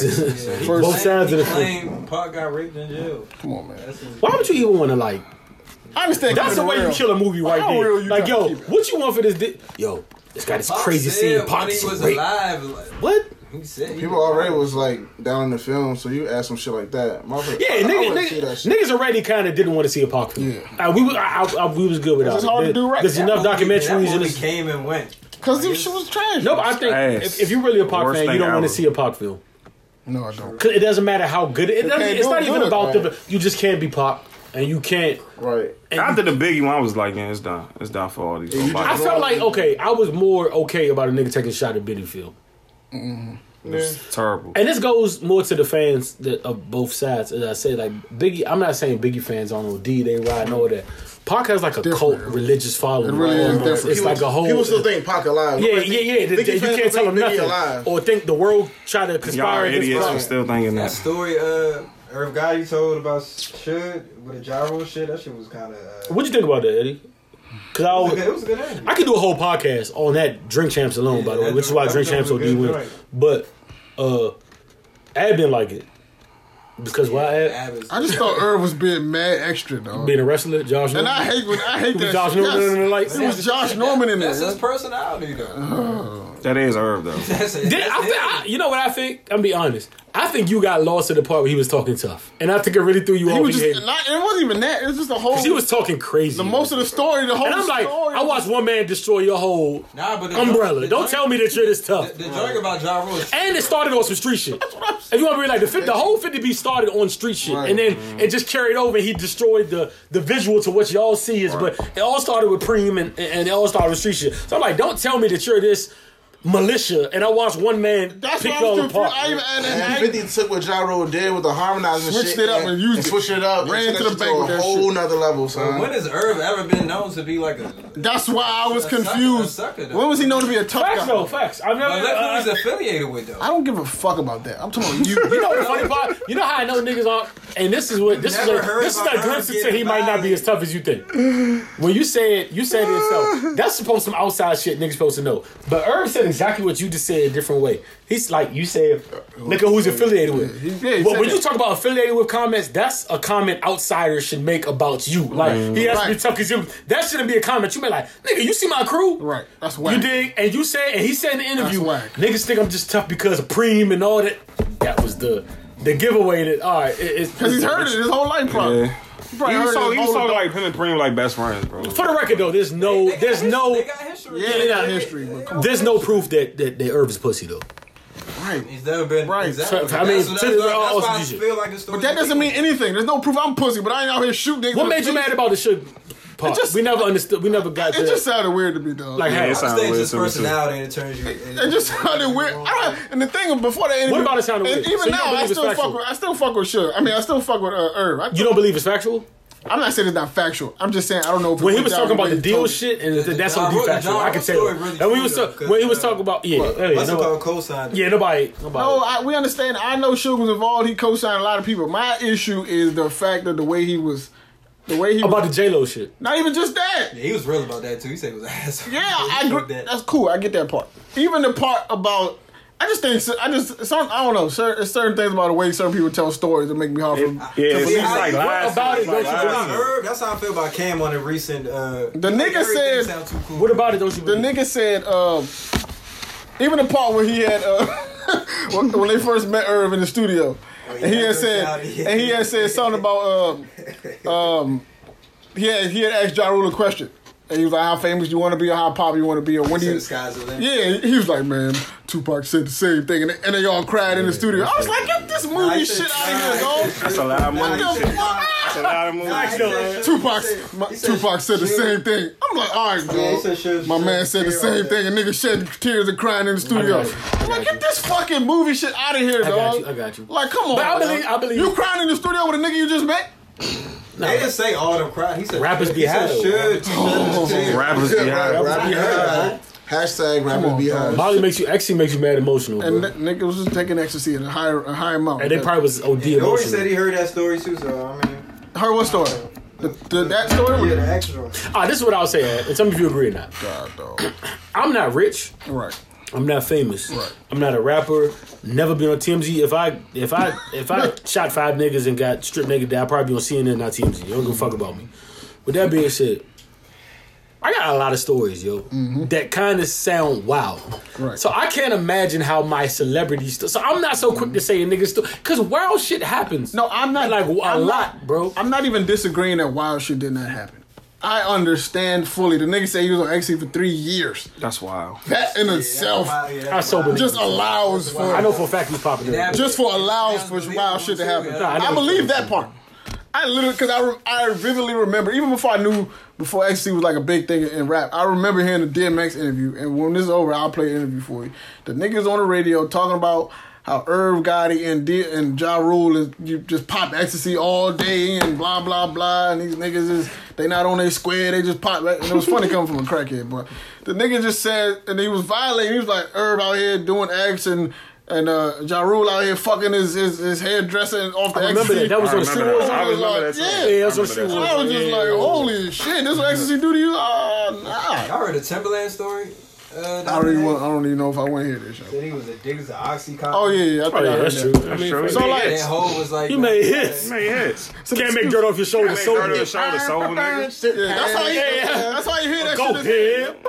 First- both sides of the. claim Pac got raped in jail. Come on, man. Why would you even want to like? I understand. That's the keeping it way you real. kill a movie right there. real you Like, yo, what you want for this? Di- yo, this guy this Pac crazy said scene. when Pac was rape. alive. Like, What? He said he people already was like down in the film, so you add some shit like that. Motherfucker, Yeah, I, I niggas, wouldn't see that niggas, niggas already kind of didn't want to see a Pac film. Yeah. Uh, we, I, I, I- we was good without It's it. hard to do right. There's That enough documentaries in movie came and went. Because this shit was trash. No, but I think if, if you're really a Pac fan, you don't want to see a Pac film. no, I don't. Cause it doesn't matter how good it, it doesn't, it's not even about man. the you just can't be Pac and you can't Right. After the Biggie one, I was like, yeah, it's done. It's done for all these. I felt like okay, I was more okay about a nigga taking a shot at Biddy Field. terrible. And this goes more to the fans that, of both sides. As I say, like Biggie, I'm not saying Biggie fans on OD, they ride and all that. Pac has like a cult religious following. It really is different. It's like a whole. People still think Pac alive. yeah, Nobody yeah, think- yeah. the- Biggie you can't tell them think nothing, alive. or think the world try to Y'all conspire are against idiots Pac. for still thinking That that. story, uh, Irv guy you told about should with the gyro shit. That shit was kind of. Uh, What'd you think about that, Eddie? Because I it, was a always, good, it was a good interview. I could do a whole podcast on that Drink Champs alone, Yeah, by the way, which is why Drink joint Champs was OD win. joint. But uh, Ab didn't like it because why Ab Ab I just thought Irv was being mad extra, dog. being a wrestler, Josh. And Norman? I hate when I hate that. Josh. Norman Yes. in the lights? It was Josh Norman in there. That's his personality, though. That is Herb though. That's it. Did, That's I, think, I, you know what I think? I'm gonna be honest. I think you got lost at the part where he was talking tough, and I think it really threw you He off. was He, just hated- not. It wasn't even that. It was just the whole. he was talking crazy. the most of the story. The whole. and I'm like, story I watched one man destroy your whole Nah, but the umbrella. joint- Don't the tell me that you're this tough. The, the joke about Ja Rule is And it started on some street shit. If you want to be like the, fit- the whole 50 B started on street shit, Right. and then it just carried over. and He destroyed the the visual to what y'all see is, but it all started with Preem and and it all started with street shit. So I'm like, don't tell me that you're this militia, and I watched one man That's pick what I y'all confused. apart. I even and, and And I, 50 took what Ja Rule did with the harmonizing Switched shit it up and used it. switched it up. Ran to took the bank with to a that whole shit. nother level, son. When has Irv ever been known to be like a? that's why I was A sucker- confused. a sucker, when was he known to be a tough Facts guy? though, facts. I've never. Like, look who uh, he's affiliated with, though. I don't give a fuck about that. I'm talking about you. you know the funny part? You know how I know niggas aren't. And this is what this is. A, this is about a her glimpse into getting he might not be as tough as you think. When you say it, you said it yourself. That's supposed to some outside shit niggas supposed to know. But Irv said exactly what you just said a different way. He's like you said, look at who's affiliated with. He- yeah, but said when you talk about affiliated with comments, that's a comment outsiders should make about you. Like mm. he has to be tough because you that shouldn't be a comment. You may like, nigga, you see my crew, Right. That's whack. You dig? And you said, and he said in the interview, whack. niggas think I'm just tough because of Preem and all that. That was the the giveaway that all right. It, it's Because he's heard it his whole life, probably. Yeah. He probably He was talking, his he was whole talking adult- like him and Preem like best friends, bro. For the record though, there's no, there's no, They got history. Yeah, they got history, but come on. there's no proof that that, that Irv is pussy though. Right. He's never been Right. Exactly. So, I mean, that's, to- that's, that's, why I feel like the story. But that doesn't mean anything. There's no proof I'm pussy, but I ain't out here shooting niggas. What made you mad about the shit part? just- we never understood. We never got It the just sounded weird to me, though. like. Yeah, hey, it sounded Stage weird his to me, too. personality and it turns you. It just sounded weird. I don't, and the thing before that interview, What about it sounded weird? Even you now, I still fuck with. I still fuck with Suge. I mean, I still fuck with uh, Irv. I, you don't believe it's factual? I'm not saying it's not factual. I'm just saying I don't know if When he was talking about the deal shit, and The- the that's John on Rogan- factual. John I can Rogan tell. story really and when he was talk- though, when he was 'cause, talking about yeah, yeah, What's it nobody, called? Co-sign. yeah, nobody, nobody. No, I, we understand. I know Suge was involved. He co-signed a lot of people. My issue is the fact that the way he was, the way he about the was, J Lo shit. not even just that. Yeah, he was real about that too. He said it was ass. Yeah, I fucked agree. that. That's cool. I get that part. Even the part about. I just think I just some I don't know. Certain, certain things about the way certain people tell stories that make me hard for. Yeah, it's, Yeah, like what about it like don't you believe? Herb, that's how I feel about Cam on the recent. Uh, The nigga everything said- too cool. What about it? Don't you The believe? nigga said, um, even the part where he had, uh, when, when they first met Irv in the studio, and he had said, goes yeah. and he had said something about, um, um, he had he had asked Ja Rule a question, and he was like, "How famous you want to be, or how pop you want to be, or when do Said you?" the sky's the limit. Yeah, he was like, "Man, Tupac said the same thing," and they, and they all cried in the studio. I was like, "Get this movie he shit said- out of here, dog!" That's a lot of money. What the shit. fuck? That's a lot of money. Nah, shit. said- Tupac, said- my, Tupac said the same thing. I'm like, all right, Yeah, he dog. said Suge- My man said the same thing, and nigga shed tears and crying in the studio. I I'm like, got get this fucking movie shit out of here, I dog. got you. I got you. Like, come on. But I believe- I believe- You crying in the studio with a nigga you just met? They didn't say all them cry. He said Rappers be high. Should, should, Rappers be Yeah, high. rappers be high. Hashtag rappers be high. Molly makes you actually makes you mad emotional, And bro. that nigga was just taking ecstasy at a higher, a higher amount. And they probably was OD He already emotional. said he heard that story too. So I mean, heard what story? The, the, that story? yeah, the extra. Ah, this is what I was saying, and some of you agree or not. God, dog. I'm not rich. Right. I'm not famous. Right. I'm not a rapper. Never been on TMZ. If I if I if I shot five niggas and got stripped naked, I'd probably be on CNN, not TMZ. You don't give a fuck about me. With that being said, I got a lot of stories, yo, mm-hmm. that kind of sound wild. Right. So I can't imagine how my celebrity. St- so I'm not so quick to say a nigga story because wild shit happens. No, I'm not. like a I'm lot, not- bro. I'm not even disagreeing that wild shit did not happen. I understand fully. The nigga said he was on XC for three years. That's wild. That in itself I sober just allows for I know for a fact he's popular. Yeah, just for allows for wild shit to happen. believable, too, yeah. I, believe that part. I literally because I, I vividly remember even before I knew before XC was like a big thing in rap. I remember hearing the DMX interview, and when this is over, I'll play an interview for you. The niggas on the radio talking about how Irv Gotti and D- and Ja Rule is you just pop ecstasy all day and blah blah blah, and these niggas is they not on their square, they just pop. And it was funny coming from a crackhead, but the nigga just said, and he was violating. He was like Irv out here doing X and. And uh, Ja Rule out here fucking his his, his hairdresser off the I remember ecstasy. that. That was I on remember Street that. I was like, yeah. Yeah, that's I what she was. I was just Yeah. like, holy shit, this what ecstasy do to you? Uh, nah. Y'all heard the Timbaland story? Uh, I don't even want, I don't even know if I want to hear this shit. Said he was addicted to Oxycontin. Oh yeah, yeah, I think Oh, I yeah, heard that's that. true. I mean, true. So like, That hoe was like, He made hits. Man, hits. Can't make dirt off your shoulders. Make So dirt on your shoulder, sober nigga. yeah, that's how you, Yeah. that's how you hear that go shit. ahead.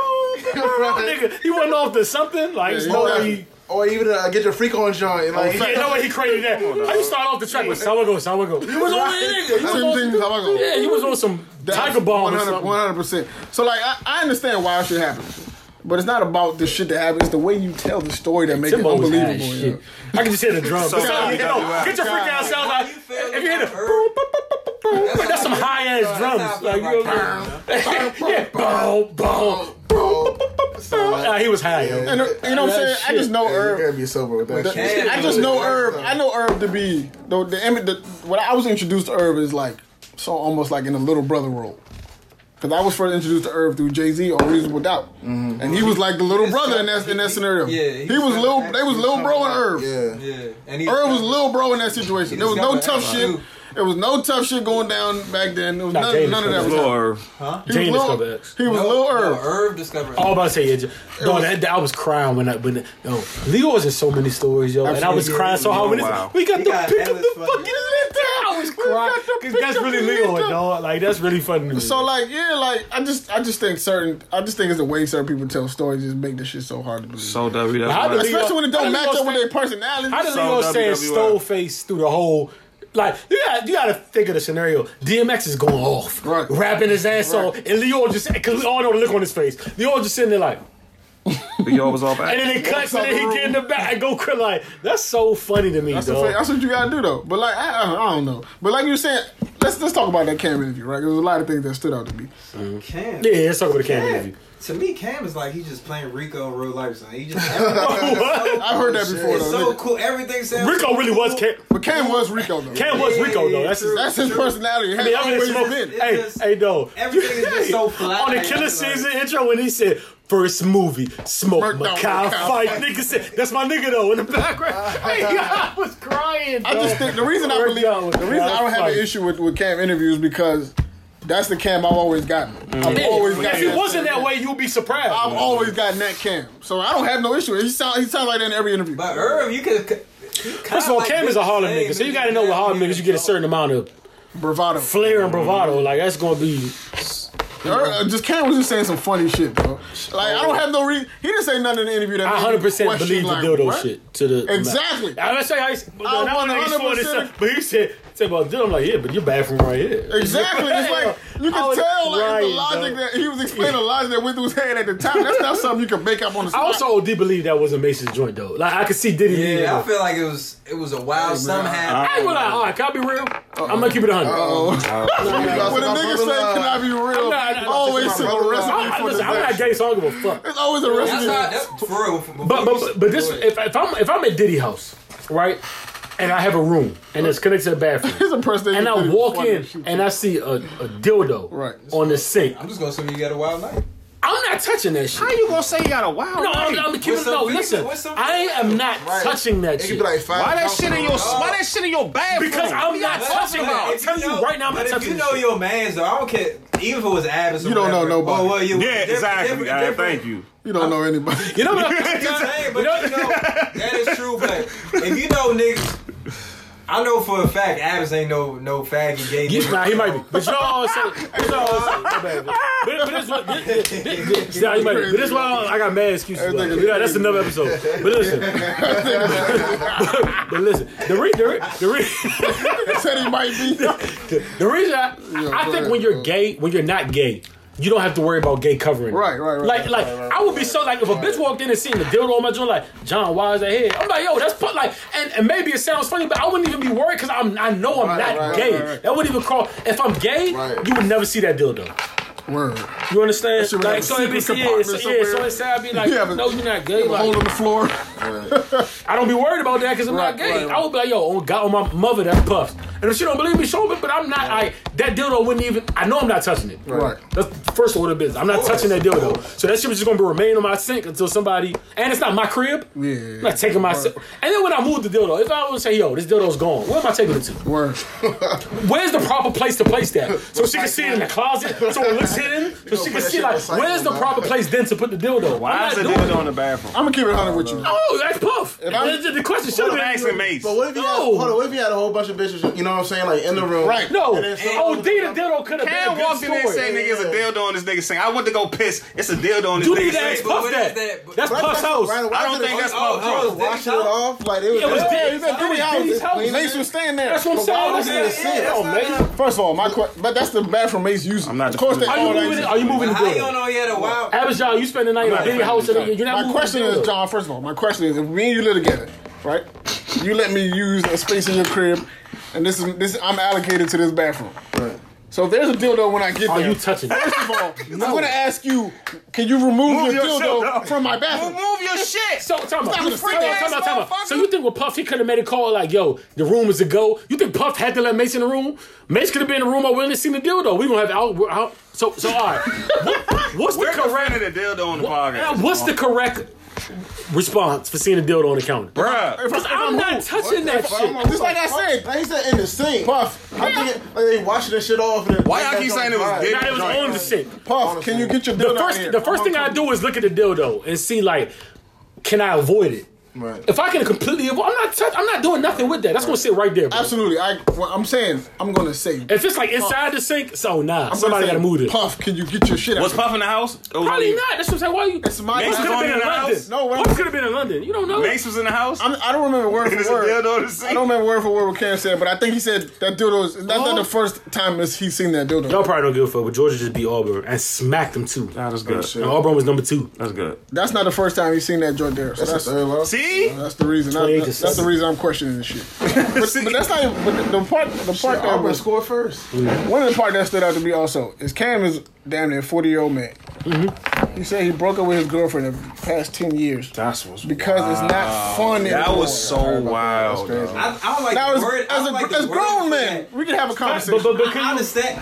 Nigga, he went off to something like Yeah, no he Or even uh, get your freak on joint. Like, yeah, no way he created that. How you start off the track with Sour Go, Sour Go? He was on nigga. He was Same on, thing, how I go. yeah, he was on some Tiger Bomb or something. One hundred percent. So like, I, I understand why shit happens, but it's not about the shit that happens. It's the way you tell the story that makes it Timbo was high unbelievable. as yeah. I can just hear the drums. So- It sound like, you know, get your freak out sound like if you hear the boom, boom, boom, boom, boom, like that's some high ass drums. Like you know, yeah, boom, boom, boom. Ah, he was high, yo. And uh, you know what I'm saying? I just know you gotta be sober with that shit. I just know Irv. I know Irv to be the the, image- the what I was introduced to Irv is like so almost like in a little brother role. Because I was first introduced to Irv through Jay Z on Reasonable Doubt, mm-hmm. and he was like the little brother in that in that scenario. Yeah, he, he was was little. They was little bro and Irv. Yeah. Yeah, and he Irv was little bro in that situation. There was no tough shit. There was no tough shit going down back then. There was Nah, none, none of that was Discovered. happening. Lord. He Jane was Lil- discovered X. He was No, Lil no, Herb. Irv discovered. All about to say, yeah, no, was- that, that, I was crying when I, when, yo, Leo was in so many stories, yo, and I was crying so hard when Oh, it's, we got He the got pick of the funny. fucking I was We crying because that's really the Leo, Leo. dog. Like that's really funny to me. So like yeah, like I just I just think certain I just think it's the way certain people tell stories just make this shit so hard to believe. So WWE. How did Leo- Especially when it don't match up with their personality. How did So Leo saying WWF. stole face through the whole? Like you got you got to think of the scenario. DMX is going off, Right. rapping his ass Right. off, and Leo just because we all know the look on his face. Leo just sitting there like, Leo was all back. and then it cuts, and then he get in the back and go cry like that's so funny to me, That's, dog. that's what you gotta do though. But like I, I, I don't know. But like you were saying, let's let's talk about that Cam interview, right? There's a lot of things that stood out to me. Cam. yeah, let's talk about the camera Cam. interview. To me, Cam is like he's just playing Rico in real life. Son. He just I heard that before It's though. so cool. Everything sounds. Rico so really was. Cam. But Cam was Rico though. Cam was Rico though. That's his. That's his personality. It I mean, I'm in always smoke. been. It's Hey, just- hey, though. everything is just so flat. On the Killa Season intro, when he said first movie, smoke Smoke, no, Macau Macau fight, fight. nigga said that's my nigga though in the background. hey, I was crying. I just think the reason I believe out with the reason I don't have an issue with, with Cam interviews because that's the Cam I've always gotten. Mm. I've always gotten. If gotten. it wasn't that way, you'd be surprised. I've always gotten that Cam, so I don't have no issue. He sound he sounds like that in every interview. But Irv, you could. First of all, Cam is a Harlem nigga, so you got to know with Harlem niggas, you get a certain amount of Bravado. flair and bravado. Like that's gonna be. Uh, just Cam was just saying some funny shit, bro. Like I don't have no reason. He didn't say nothing in the interview that I hundred percent believe the like, dildo what? shit to the Exactly. I'm gonna say how he, I not swore this 100% but he said said about dildo. I'm like, yeah, but your bathroom right here. Exactly. It's like you can was tell like the logic dog. that he was explaining the logic that went through his head at the time. That's not something you can make up on the spot. I also OD believe that wasn't Mason's joint though. Like I could see Diddy. leading Yeah, I feel like it was it was a wild somehow. I ain't gonna lie. All right, can I be real? I'm gonna keep it a hundred. Oh. when a nigga say, "Can I be real?" not- I'm always this a recipe I, for listen, I'm not gay, so I don't give a fuck. It's always a That's recipe. not that's for real. But but, but this if if I'm if I'm at Diddy house, right, and I have a room and it's connected to the bathroom, Here's a person. and I walk in and I see a, a dildo Right. on the sink, I'm just gonna assume you got a wild night. I'm not touching that shit. How you gonna say you got a wild night? No, I'm, night? I'm keeping With no. Listen, I am not Right. touching that It shit be like five. Why that shit in your on- why that shit in your bathroom? because I'm not What touching it. I'm telling you right now, I'm but not if you know shit. your man's though, I don't care. Even if it was Abbas, or You don't know nobody. Oh, well, you, Yeah, different- exactly. different- different- thank you. You don't know anybody. You don't know what? I'm I'm saying, but know- you know that is true. But if you know niggas, I know for a fact Abbas ain't no no faggy gay. Yeah, nigga. he might be. But you know what I'm saying? You know what I'm? My bad, But, but this what this, this, this, this, nah, might. But this why I got mad excuses. About. Everything is Yeah, that's another episode. But listen, but, listen. The re, the re, the, re, Said he might be. the reason I, I go think ahead, when you're bro. gay, when you're not gay. You don't have to worry about gay covering. Right, right, right, Like, like right, right, I would be so like if a bitch walked in and seen the dildo on my joint, like John, why is that here? I'm like, yo, that's put like, and, and maybe it sounds funny, but I wouldn't even be worried because I'm I know I'm not gay. That wouldn't even call. If I'm gay, you would never see that dildo. Word. You understand? shit Like so, it'd be, yeah, so, yeah, so inside I'd be like, but- no, you're not gay. Hole Like, on the floor. I don't be worried about that because I'm Right, not gay. right, right. I would be like, yo, on God, on my mother, that puffs. And if she don't believe me, show me. But I'm not. I that dildo wouldn't even. I know I'm not touching it. Right. That's the first order of business. I'm not touching that dildo. So that shit was just gonna be remain on my sink until somebody. And it's not my crib. Yeah. I'm not taking my. And then when I move the dildo, if I would say, yo, this dildo's gone, where am I taking it to? Word. Where's the proper place to place that? So she can see it in the closet. So it looks hidden. So she can see like where's the proper place then to put the dildo? Why is not it dildo in the bathroom? I'm gonna keep it 100 with you. Oh, that's puff. The, the question should I'm have asking been. mates. But what if you had, No. hold on, what if you had a whole bunch of bitches, you know what I'm saying, like in the room? Right. No, And then some- OD oh, the dildo could have been Cam a good walked in there and story. "Nigga, it's a dildo on this nigga sing." I went to go piss. It's a dildo on this You nigga need to ask Puff that. is that? But- That's Right, Puff's house. I don't think that's Oh, Puff's oh, house. oh, Washing it off, like it was. It was Yeah. dead. It's at Diddy house. Diddy's house. Mace was staying there. That's what I'm But why saying. was he in the That's- sink? yeah, oh, man. First of all, my que- but that's the bathroom Mace uses. I'm not Of course, they defending Are you moving? Are you moving the How you don't know he had a wild? Average John, you spend the night in a not big house, and you're not My moving question is, dildo. John. First of all, my question is: If me and you live together, right? You let me use a space in your crib, and this is this. I'm allocated to this bathroom. So if there's a dildo when I get Are there. you touching it? First of all, I'm going to ask you: Can you remove Move your your dildo shit, from my Move, bathroom? move your shit. So, time out. You freak freak out, ass time out, time out. So you think with Puff, he could have made a call like, "Yo, the room is a go." You think Puff had to let Mace in the room? Mace could have been in the room. I wouldn't have seen the dildo. We gonna have out. out so, so all right. What, what's We're correct? the dildo on the Now, podcast. what's the correct response for seeing a dildo on the counter. Bruh. Because I'm not touching that shit. Just like I said, he's said in the sink. Puff. I'm thinking like, they washing the shit off. And Why y'all keep saying it was dick? Nah, it was on the sink. Puff, can you get your dildo The first, the first thing I do is look at the dildo and see like, can I avoid it? Right. If I can completely avoid, I'm not. Touch, I'm not doing nothing with that. That's right. gonna sit right there. Bro. Absolutely. I. Well, I'm saying. I'm gonna say. If it's like inside puff. the sink, so nah. I'm somebody gotta move it. Puff, can you get your shit? out Was Puff in the house? Probably not. That's what I'm saying. Why you? It's my. Mace could have been in, in London. No, Puff could have been in London. You don't know. Mace was in the house. I'm, I do not remember word for word. I don't remember word for word what Cam said, but I think he said that dildo is. That's oh. not the first time he's seen that dildo. Y'all probably don't give a fuck, but Georgia just beat Auburn and smacked him too. Nah, that's good. Oh, Auburn was number two. That's good. That's not the first time he's seen that Jordan. So that's, see. See, no, that's the reason. I, that, that's the reason I'm questioning this shit. But, but that's not. But the part, the part shit, that I'm gonna score first. One of the part that stood out to me also is Cam is damn near 40 year old man. Mm-hmm. He said he broke up with his girlfriend in the past 10 years. That's what's because it's not fun. That anymore. was so wild. I, I, don't like that. the. As, I as, a, grown man, we can have a conversation. But, but, but I understand.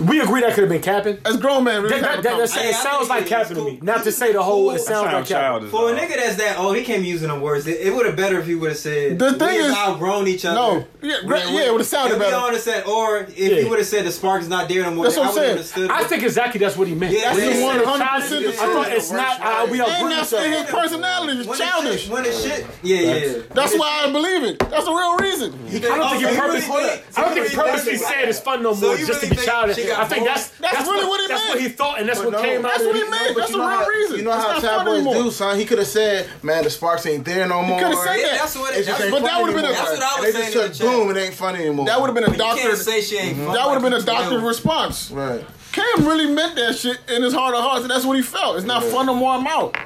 We agree that could have been capping. As grown man, really that, that, that, that, hey, it sounds like capping cool. to me. Not to say the whole, cool. it sounds like capping. For a nigga that's that old, he came using the words. It, it would have better if he would have said the thing we is outgrown each other. No, yeah, yeah, it would have sounded better. If have said, or if yeah. he would have said the spark is not there no more, that's what I'm saying. Understood I think exactly that's what he meant. Yeah, that's yeah, one hundred percent. I thought it's not. We agree. And that's his personality is childish. When it's shit, yeah, yeah. That's why I believe it. That's the real reason. I don't think he purposely said it's fun no more just to be childish. I think that's that's, that's really what, what it that's meant. what he thought, and that's but what no, came that's out. That's what he meant. That's the real how, reason. You know how tabloids do, son. He could have said, "Man, the sparks ain't there no more." He could have said that. That's what. It, that's, but that would have been. A, that's what I was saying. They just said, boom. It ain't funny anymore. That would have been a doctor. Say. Mhm. That would have been a doctor's response. Right. Cam really meant that shit in his heart of hearts, and that's what he felt. It's not yeah. fun to warm out.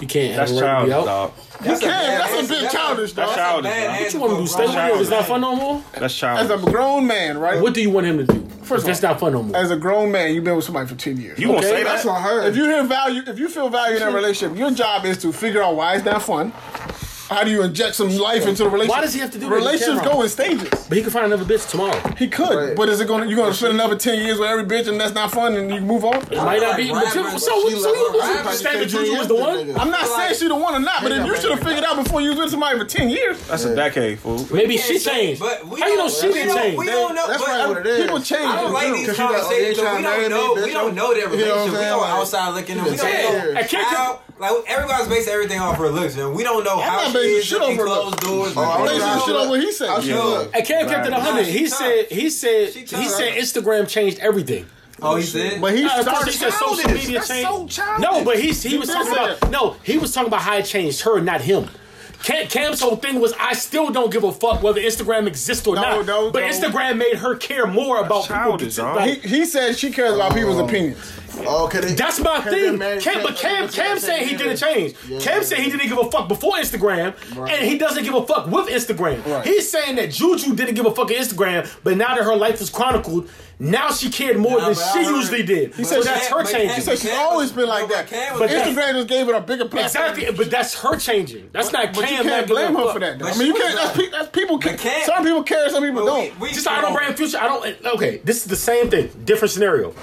You can't. That's childish, dog. That's you can. That's a bit that's childish, though. That's childish, bro. What you want to do? Stay with you? It's not fun no more? That's childish. As a grown man, right? What do you want him to do? First that's not fun no more. As a grown man, you've been with somebody for 10 years. You okay? won't say that? That's on her. If you hear value, if you feel value in that relationship, your job is to figure out why it's not fun, how do you inject some life into the relationship? Why does he have to do that? Relationships go in stages. But he could find another bitch tomorrow. He could, Right. but is it going? to You going to spend another ten years with every bitch, and that's not fun, and you move on? It might not be. But Right, right, so, so, so you Right, right. understand that Juju was the one? I'm not saying she the one or not, but if you should have figured out before you was with somebody for ten years. That's a decade, fool. Maybe she changed. But we How you know don't- she we didn't don't- change? We don't know. That's but- what it is. People change. I don't like these conversations. We don't know. We don't know their relationship. We saying? outside looking in. We don't like everybody's basing everything off her looks, and we don't know I'm how not she basing is shit in closed doors. Oh, I'm basing shit on what he said. I should look. And Cam kept it Nah, hundred. He tough. said he said he tough. said Instagram changed everything. Oh, he said. But he Uh, of course, started. he said social childish. media That's changed. so childish. no, but he's, he was talking say about no. He was talking about how it changed her, not him. Cam's whole thing was I still don't give a fuck whether Instagram exists or No, not. no, but no. Instagram made her care more about people. He, he said she cares about people's oh. opinions. Oh, okay. That's my thing. Cam, but Cam, Cam said he didn't change. Yeah. Cam said he didn't give a fuck before Instagram, right. and he doesn't give a fuck with Instagram. Right. He's saying that Juju didn't give a fuck at Instagram, but now that her life is chronicled, now she cared more than she heard, usually did. He said that's her changing. He said she's always been like that. But, but Instagram just gave it a bigger platform. Exactly, but that's her changing. That's but, not but Cam. you can't blame her for that. I mean, you can't. That's, pe- that's people. Can, Cam, some people care, some people don't. We, just I don't brand future. I don't. Okay, this is the same thing, different scenario.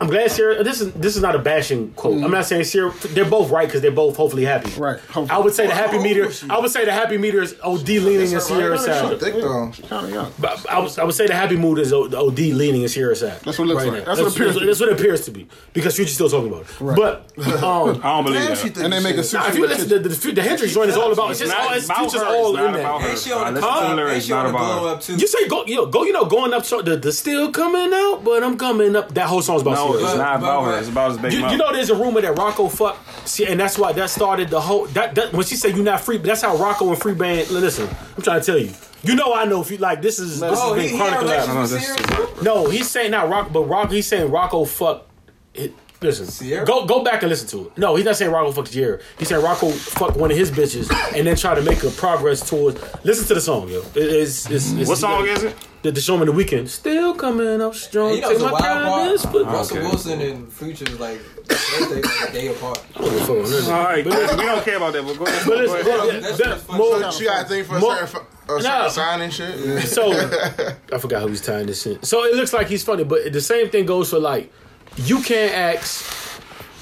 I'm glad Ciara. This is this is not a bashing quote. Mm. I'm not saying Ciara. They're both right because they're both hopefully happy. Right. Hopefully. I would say the happy oh, meter. I would say the happy meter is OD leaning in Ciara side. Thick though. Kind of young. But I would, I would say the happy mood is OD leaning in Ciara side. That's what it looks right like. That's, that's, what appears. That's, what it appears to be because Future's still talking about it. Right. But um, I don't believe that. And they make a nah, if you listen, the, the, the, the Hendrix joint is all about. It's just all. It's Future's all in that. Ain't she on the collar? Ain't she on the glow up too? You say go. You go. You know going up. The the still coming out, but I'm coming up. That whole song's about about her. It's not about her. It's about his big you, mouth. You know, there's a rumor that Rocco fucked. See, and that's why that started the whole. That, that when she said you're not free, but that's how Rocco and Free Band. Listen, I'm trying to tell you. You know, I know if you like this is this oh, has been chronicled. No, he's saying not Rocco, but Rocco. He's saying Rocco fucked. It, Listen, Ciara? go go back and listen to it. No, he's not saying Rocco fucked Ciara. He's saying Rocco fucked one of his bitches and then try to make a progress towards. Listen to the song, yo. It, it's, it's, it's, what song is it? Did the showman the weekend still coming up strong? You know, Take my time, but oh, okay. Russell Wilson and Future like like a day apart. All right, but listen, we don't care about that. But go ahead. But listen, go ahead. That's, that's, more, so she got a thing for more, a certain, a certain nah. sign shit. Yeah. So I forgot who he's tying this in. So it looks like he's funny, but the same thing goes for like you can't ask.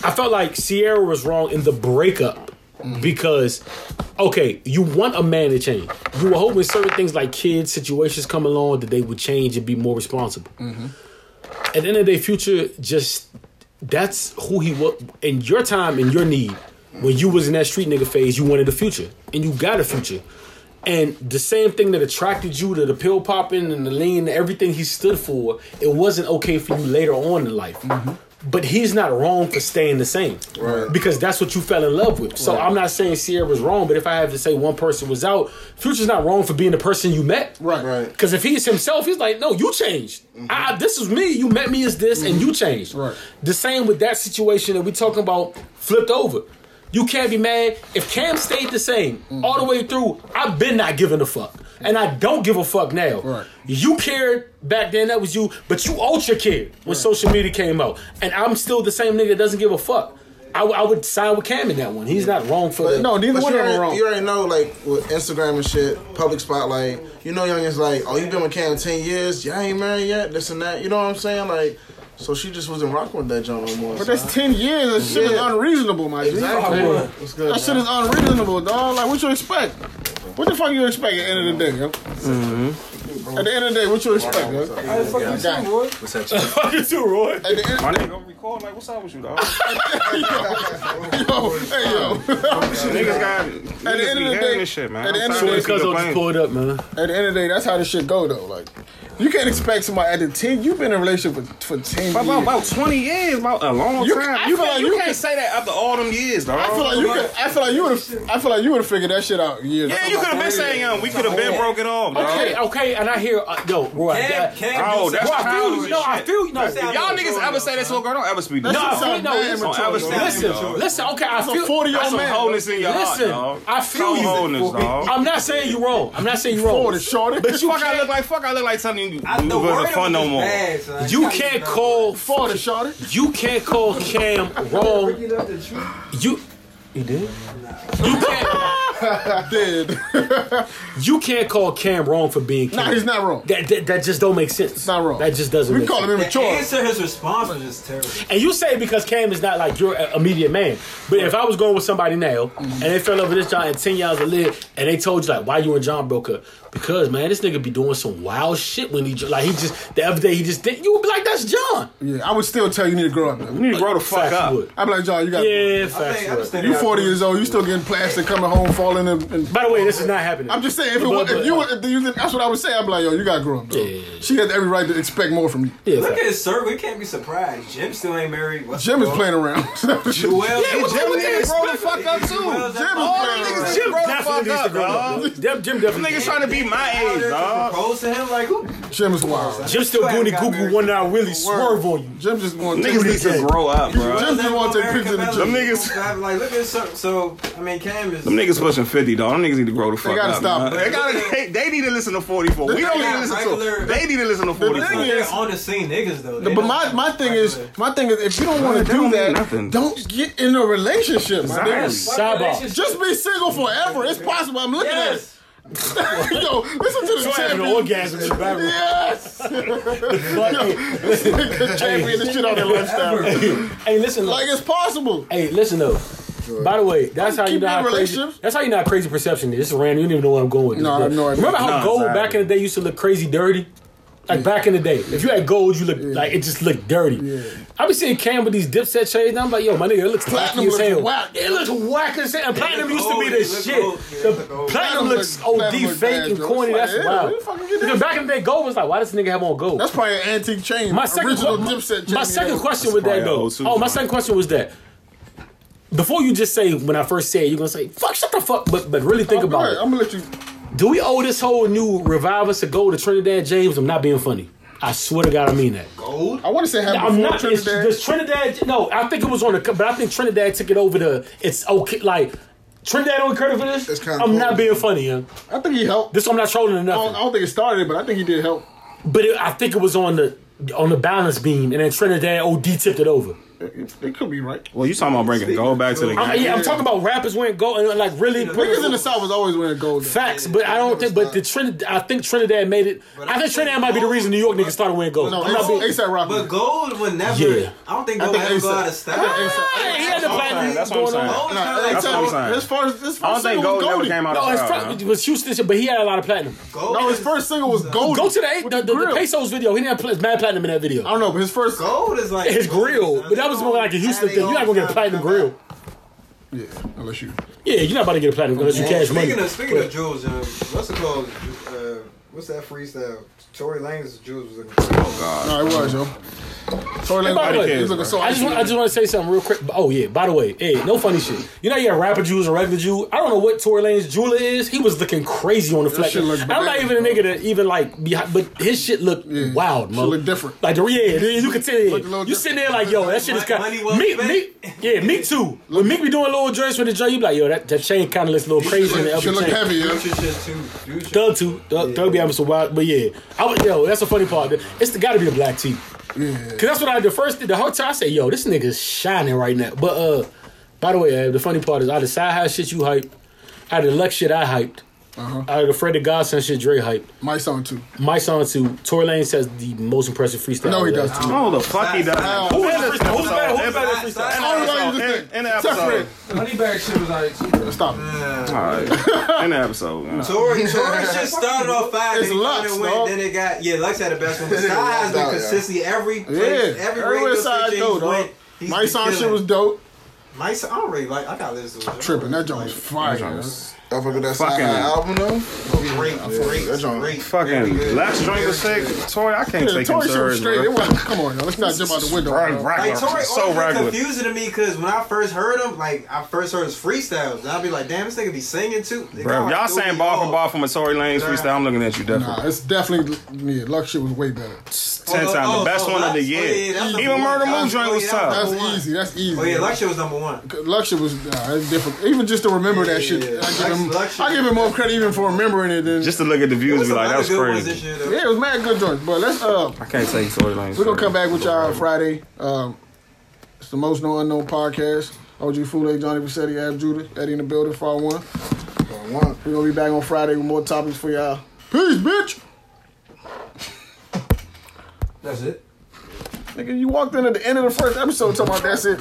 I felt like Ciara was wrong in the breakup because, okay, you want a man to change. You were hoping certain things like kids, situations come along that they would change and be more responsible. Mm-hmm. At the end of the day, Future just that's who he was in your time in your need when you was in that street nigga phase. You wanted a future, and you got a future. And the same thing that attracted you to the pill popping and the lean, and everything he stood for, it wasn't okay for you later on in life. Mm-hmm. But he's not wrong for staying the same. Right. Because that's what you fell in love with. So I'm not saying Ciara was wrong, but if I have to say one person was out, Future's not wrong for being the person you met. Right. Right. Because if he's himself, he's like, no, you changed. Mm-hmm. I, this is me. You met me as this, and you mm-hmm. changed. Right. The same with that situation that we talking about flipped over. You can't be mad if Cam stayed the same mm-hmm. all the way through. I've been not giving a fuck, and I don't give a fuck now. Right. You cared back then, that was you, but you ultra cared when social media came out, and I'm still the same nigga that doesn't give a fuck. I, I would side with Cam in that one. He's not wrong for the, No, neither But one of them are wrong. you already know, like with Instagram and shit, public spotlight. You know, young is like, oh, you been with Cam ten years, y'all ain't married yet, this and that. You know what I'm saying? Like, so she just wasn't rocking with that joint no more. But son. that's ten years. That shit is unreasonable, my G. exactly. Yeah. What's good? That shit is unreasonable, dog. Like, what you expect? What the fuck you expect at the end of the day, yo? Mm-hmm. At the end of the day, what you expect, yo? How the fuck you too, it. boy? What's that? fuck you too, Roy. At the end, My nigga record like, what's up with you, dog? yo, hey, yo. niggas got At niggas the end of the day- shit, man. at the end of the this day- Cuz nigga just playing. pulled up, man. At the end of the day, that's how this shit go, though. Like, you can't expect somebody at the ten. You've been in a relationship for, for ten About, years. about 20 years, about a long You- time. I you feel can't, like you you can't could- say that after all them years, dog. I feel like you could. I feel like you would. I feel like you would have figured that shit out years. yeah, you could have been saying, um, we could have been broken off, dog. Okay, okay, and I hear, uh, yo, Roy. Cam, I- Cam Oh, do that's Bro, I feel childish you. No, I feel you. No, If y'all niggas ever say though, that to a girl, don't ever speak No, no, no, listen, immature, ever say dog. that. listen, Okay, I feel. 40 year old some man. wholeness in your Listen, heart, dog. I feel Some you. dog. I'm not saying you wrong. I'm not saying you wrong. Forty, shorty. But you Fuck, I look like fuck. I look like something you I, the wasn't word fun no more. Bad, son. you can't call Forty, shorty. you can't call Cam wrong. You you did. You can't Dead. you can't call Cam wrong for being Cam. nah, he's not wrong. That, that that just don't make sense. It's not wrong. That just doesn't. We make call sense. him The immature. answer, his response was just terrible. And you say because Cam is not like your immediate man. But if I was going with somebody now mm-hmm. and they fell over this John and 10 years a live and they told you like why you and John broke up? Because man, this nigga be doing some wild shit when he ju- like he just the other day he just did you would be like, that's John. Yeah, I would still tell you you need to grow up. Man. You need to grow the fuck Facts up. would. I'm like, John, you got. Yeah, I facts think, I would. just think You 40 years old. You still getting plastic, coming home, falling in. in By the way, this is not happening. I'm just saying, if, it But- was, if you, were- if you, that's what I would say. I'd be like, yo, you gotta grow up. Though. Yeah. She has every right to expect more from you. yeah, Look facts. at his sir. We can't be surprised. Jim still ain't married. What's Jim is playing around. Joel, Jim need to grow the fuck up too. Joel's Jim is out playing there. around. Jim grow the Definitely fuck needs to up, grow up. Jim, Jim definitely. Niggas trying to be my Out age, there to. Propose to him like who? Jim is wild. Jim still booty Google one now really swerve on you. Jim just want to Niggas need to grow up, bro. Jim just want to take pictures of the Them gym. niggas- like look at so, so I mean Cam is Them niggas pushing 50, dog. Them niggas need to grow the fuck They gotta up. stop. man. They, gotta, they, they need to listen to 44. We don't need to listen Regular- to They need to listen to thing 44. is- they're on the scene niggas though. They But don't- my, my thing is my thing is if you don't want to do don't mean that, nothing. don't get in a relationship. my nigga. Exactly. Sidebar. Just be single forever. It's possible. I'm looking yes. at it. Yo, listen to the So having an champion. orgasm in the background. Yes. But, hey, listen, champion the shit on their lifestyle. hey, listen, Like it's possible. Hey, listen though. By the way, that's how you Keep know how crazy. That's how you know how crazy perception is. This is random. You don't even know where I'm going with this. No, I have but no. Remember how No, gold exactly. back in the day used to look crazy dirty? Like back in the day, if you had gold, you look like it just looked dirty. I be seeing Cam with these dipset shades, and I'm like, yo, my nigga, it looks Platinum tacky as looks hell. whack. It looks whack as hell. And platinum used to be old. the shit. old. Yeah, it The platinum Platinum looks look- OD platinum look fake bad, and corny. It's That's like, yeah, wild. where the fuck you get Because that back in the day, gold was like, why does this nigga have on gold? That's probably an antique chain. My second, original que- dipset chain. my second question with that probably though. Oh, my second question was that. Before you just say when I first said it, you're gonna say fuck, shut the fuck, but but really think go about ahead. it. I'm gonna let you. Do we owe this whole new revival to go to Trinidad James? I'm not being funny. I swear to God, I mean that. Gold. I want to say have I'm not. It's, Trinidad. does Trinidad? No, I think it was on the. But I think Trinidad took it over to. It's okay. Like Trinidad on credit for this. It's kinda I'm not being funny, yeah. I think he helped. This one I'm not trolling enough. I don't, I don't think it started it, but I think he did help. But it, I think it was on the on the balance beam, and then Trinidad OD tipped it over. It, it could be right. Well, you talking about bringing gold back to the I, game? yeah, I'm talking about rappers winning gold and like really put Niggas in the South was always winning gold. though. facts, but I don't think. But the Trinidad, I think Trinidad made it. I think Trinidad might be the reason New York niggas started winning gold. No, I'm not being. ASAP Rocky. But gold would never. Yeah. I don't think I gold think ever go A$AP out of style. think A$AP Hey, he had the That's what platinum. That's what I'm going saying. on. Gold is Nah, kinda hey, That's what I'm me, saying. His first, his first I don't think single gold was never came out No, of his style. first huh? was Houston, but he had a lot of platinum. Gold No, his first single was gold. Go to the with the, the, the grill. Pesos video. He didn't have mad platinum in that video. I don't know, but his first. Gold is like His grill, but that was more like a Houston thing. You're not gonna get a platinum grill. Yeah, unless you. Yeah, you're not about to get a platinum unless you cash money. Speaking of speaking of jewels, um, what's it called? Uh, what's that freestyle? Tory Lanez jewels was looking. Oh, no, it was yo. Tory Hey, by the way, he's looking so. I just want, I just want to say something real quick. Oh yeah, by the way, hey, no funny shit. You know, you have rapper Jews and regular Jew. I don't know what Tory Lanez jeweler is. He was looking crazy on the flex. shit look I'm not bananas, even a nigga that even like behind, but his shit looked wild, shit man. look different. Like the yeah, you could tell. Look a little You sitting there like, yo, that shit is kind. Money well Me, spent. me, yeah, me too. When Meek be doing a little joints with the joint, you be like, yo, that, that chain kind of looks a little crazy in the Should upper look chain. heavy, yo. Future shit too. Future. Thug too. Thug, Thug be having some wild, but yeah, I was yo. That's the funny part. It's the, gotta be the black tee. Yeah. Cause that's what I the first the whole time I say, yo, this nigga's shining right now. But uh, by the way, uh, the funny part is out of side high shit you hyped, I of the Lex shit I hyped, Uh-huh. out of the Fred the Godson shit Dre hype. My song too. My song too. Tory Lane says the most impressive freestyle. No, he does too. No, the fuck he does. Who was In the the freestyle? Who's better? Who's better in- freestyle? in I don't the why you episode, just in- in the Tough episode. Red. Honeybag shit was like. Stop. it. Alright. In the episode. man. Tory, Tory shit started off five. It's then he Lux, dog. Then it got yeah. Lux had the best one. But Sky has been Yeah. consistently every Yeah, every everywhere radio side station go, dog. went. My song shit was dope. My song, I don't really like. I got to listen to it. Tripping. That joint was fire. That yo. was I fuck with that Fucking- side album though. Great, great, that joint- great. Fucking Very good. last joint was sick. Tory, I can't Yeah, take him Tory shit serious. straight. It wasn't. Come on, yo. Let's not jump out the window. Right, bro. right. Like Tory so always regular. confusing to me because when I first heard him, like I first heard his freestyles, and I'd be like, "Damn, this nigga be singing too." They Bro, like, y'all Doogie saying bar for Hall. bar from a Tory Lanez freestyle, I'm looking at you definitely. Nah, definitely. it's definitely yeah. Lux shit was way better. Ten Oh, oh times oh, the best oh, one of the Lux? Oh, oh, yeah, year. Even. Murder That's- Moon joint oh, was yeah, tough. That's easy. That's easy. Oh yeah, Lux shit was number one. Lux shit was nah, it's different. Even just to remember that shit, yeah, yeah. I give him, Lux- Lux I give him more credit even for remembering it than. Just to look at the views, There's be like, that was good ones this crazy. year, yeah, it was mad good joints. But let's uh, I can't take storylines. We're gonna come back with y'all Friday. Um, it's the most known unknown podcast. OG Fule, Johnny Vassetti, Ab Judah, Eddie in the building, Far One. One. We're gonna be back on Friday with more topics for y'all. Peace, bitch. That's it. Nigga, you walked in at the end of the first episode talking about that's it.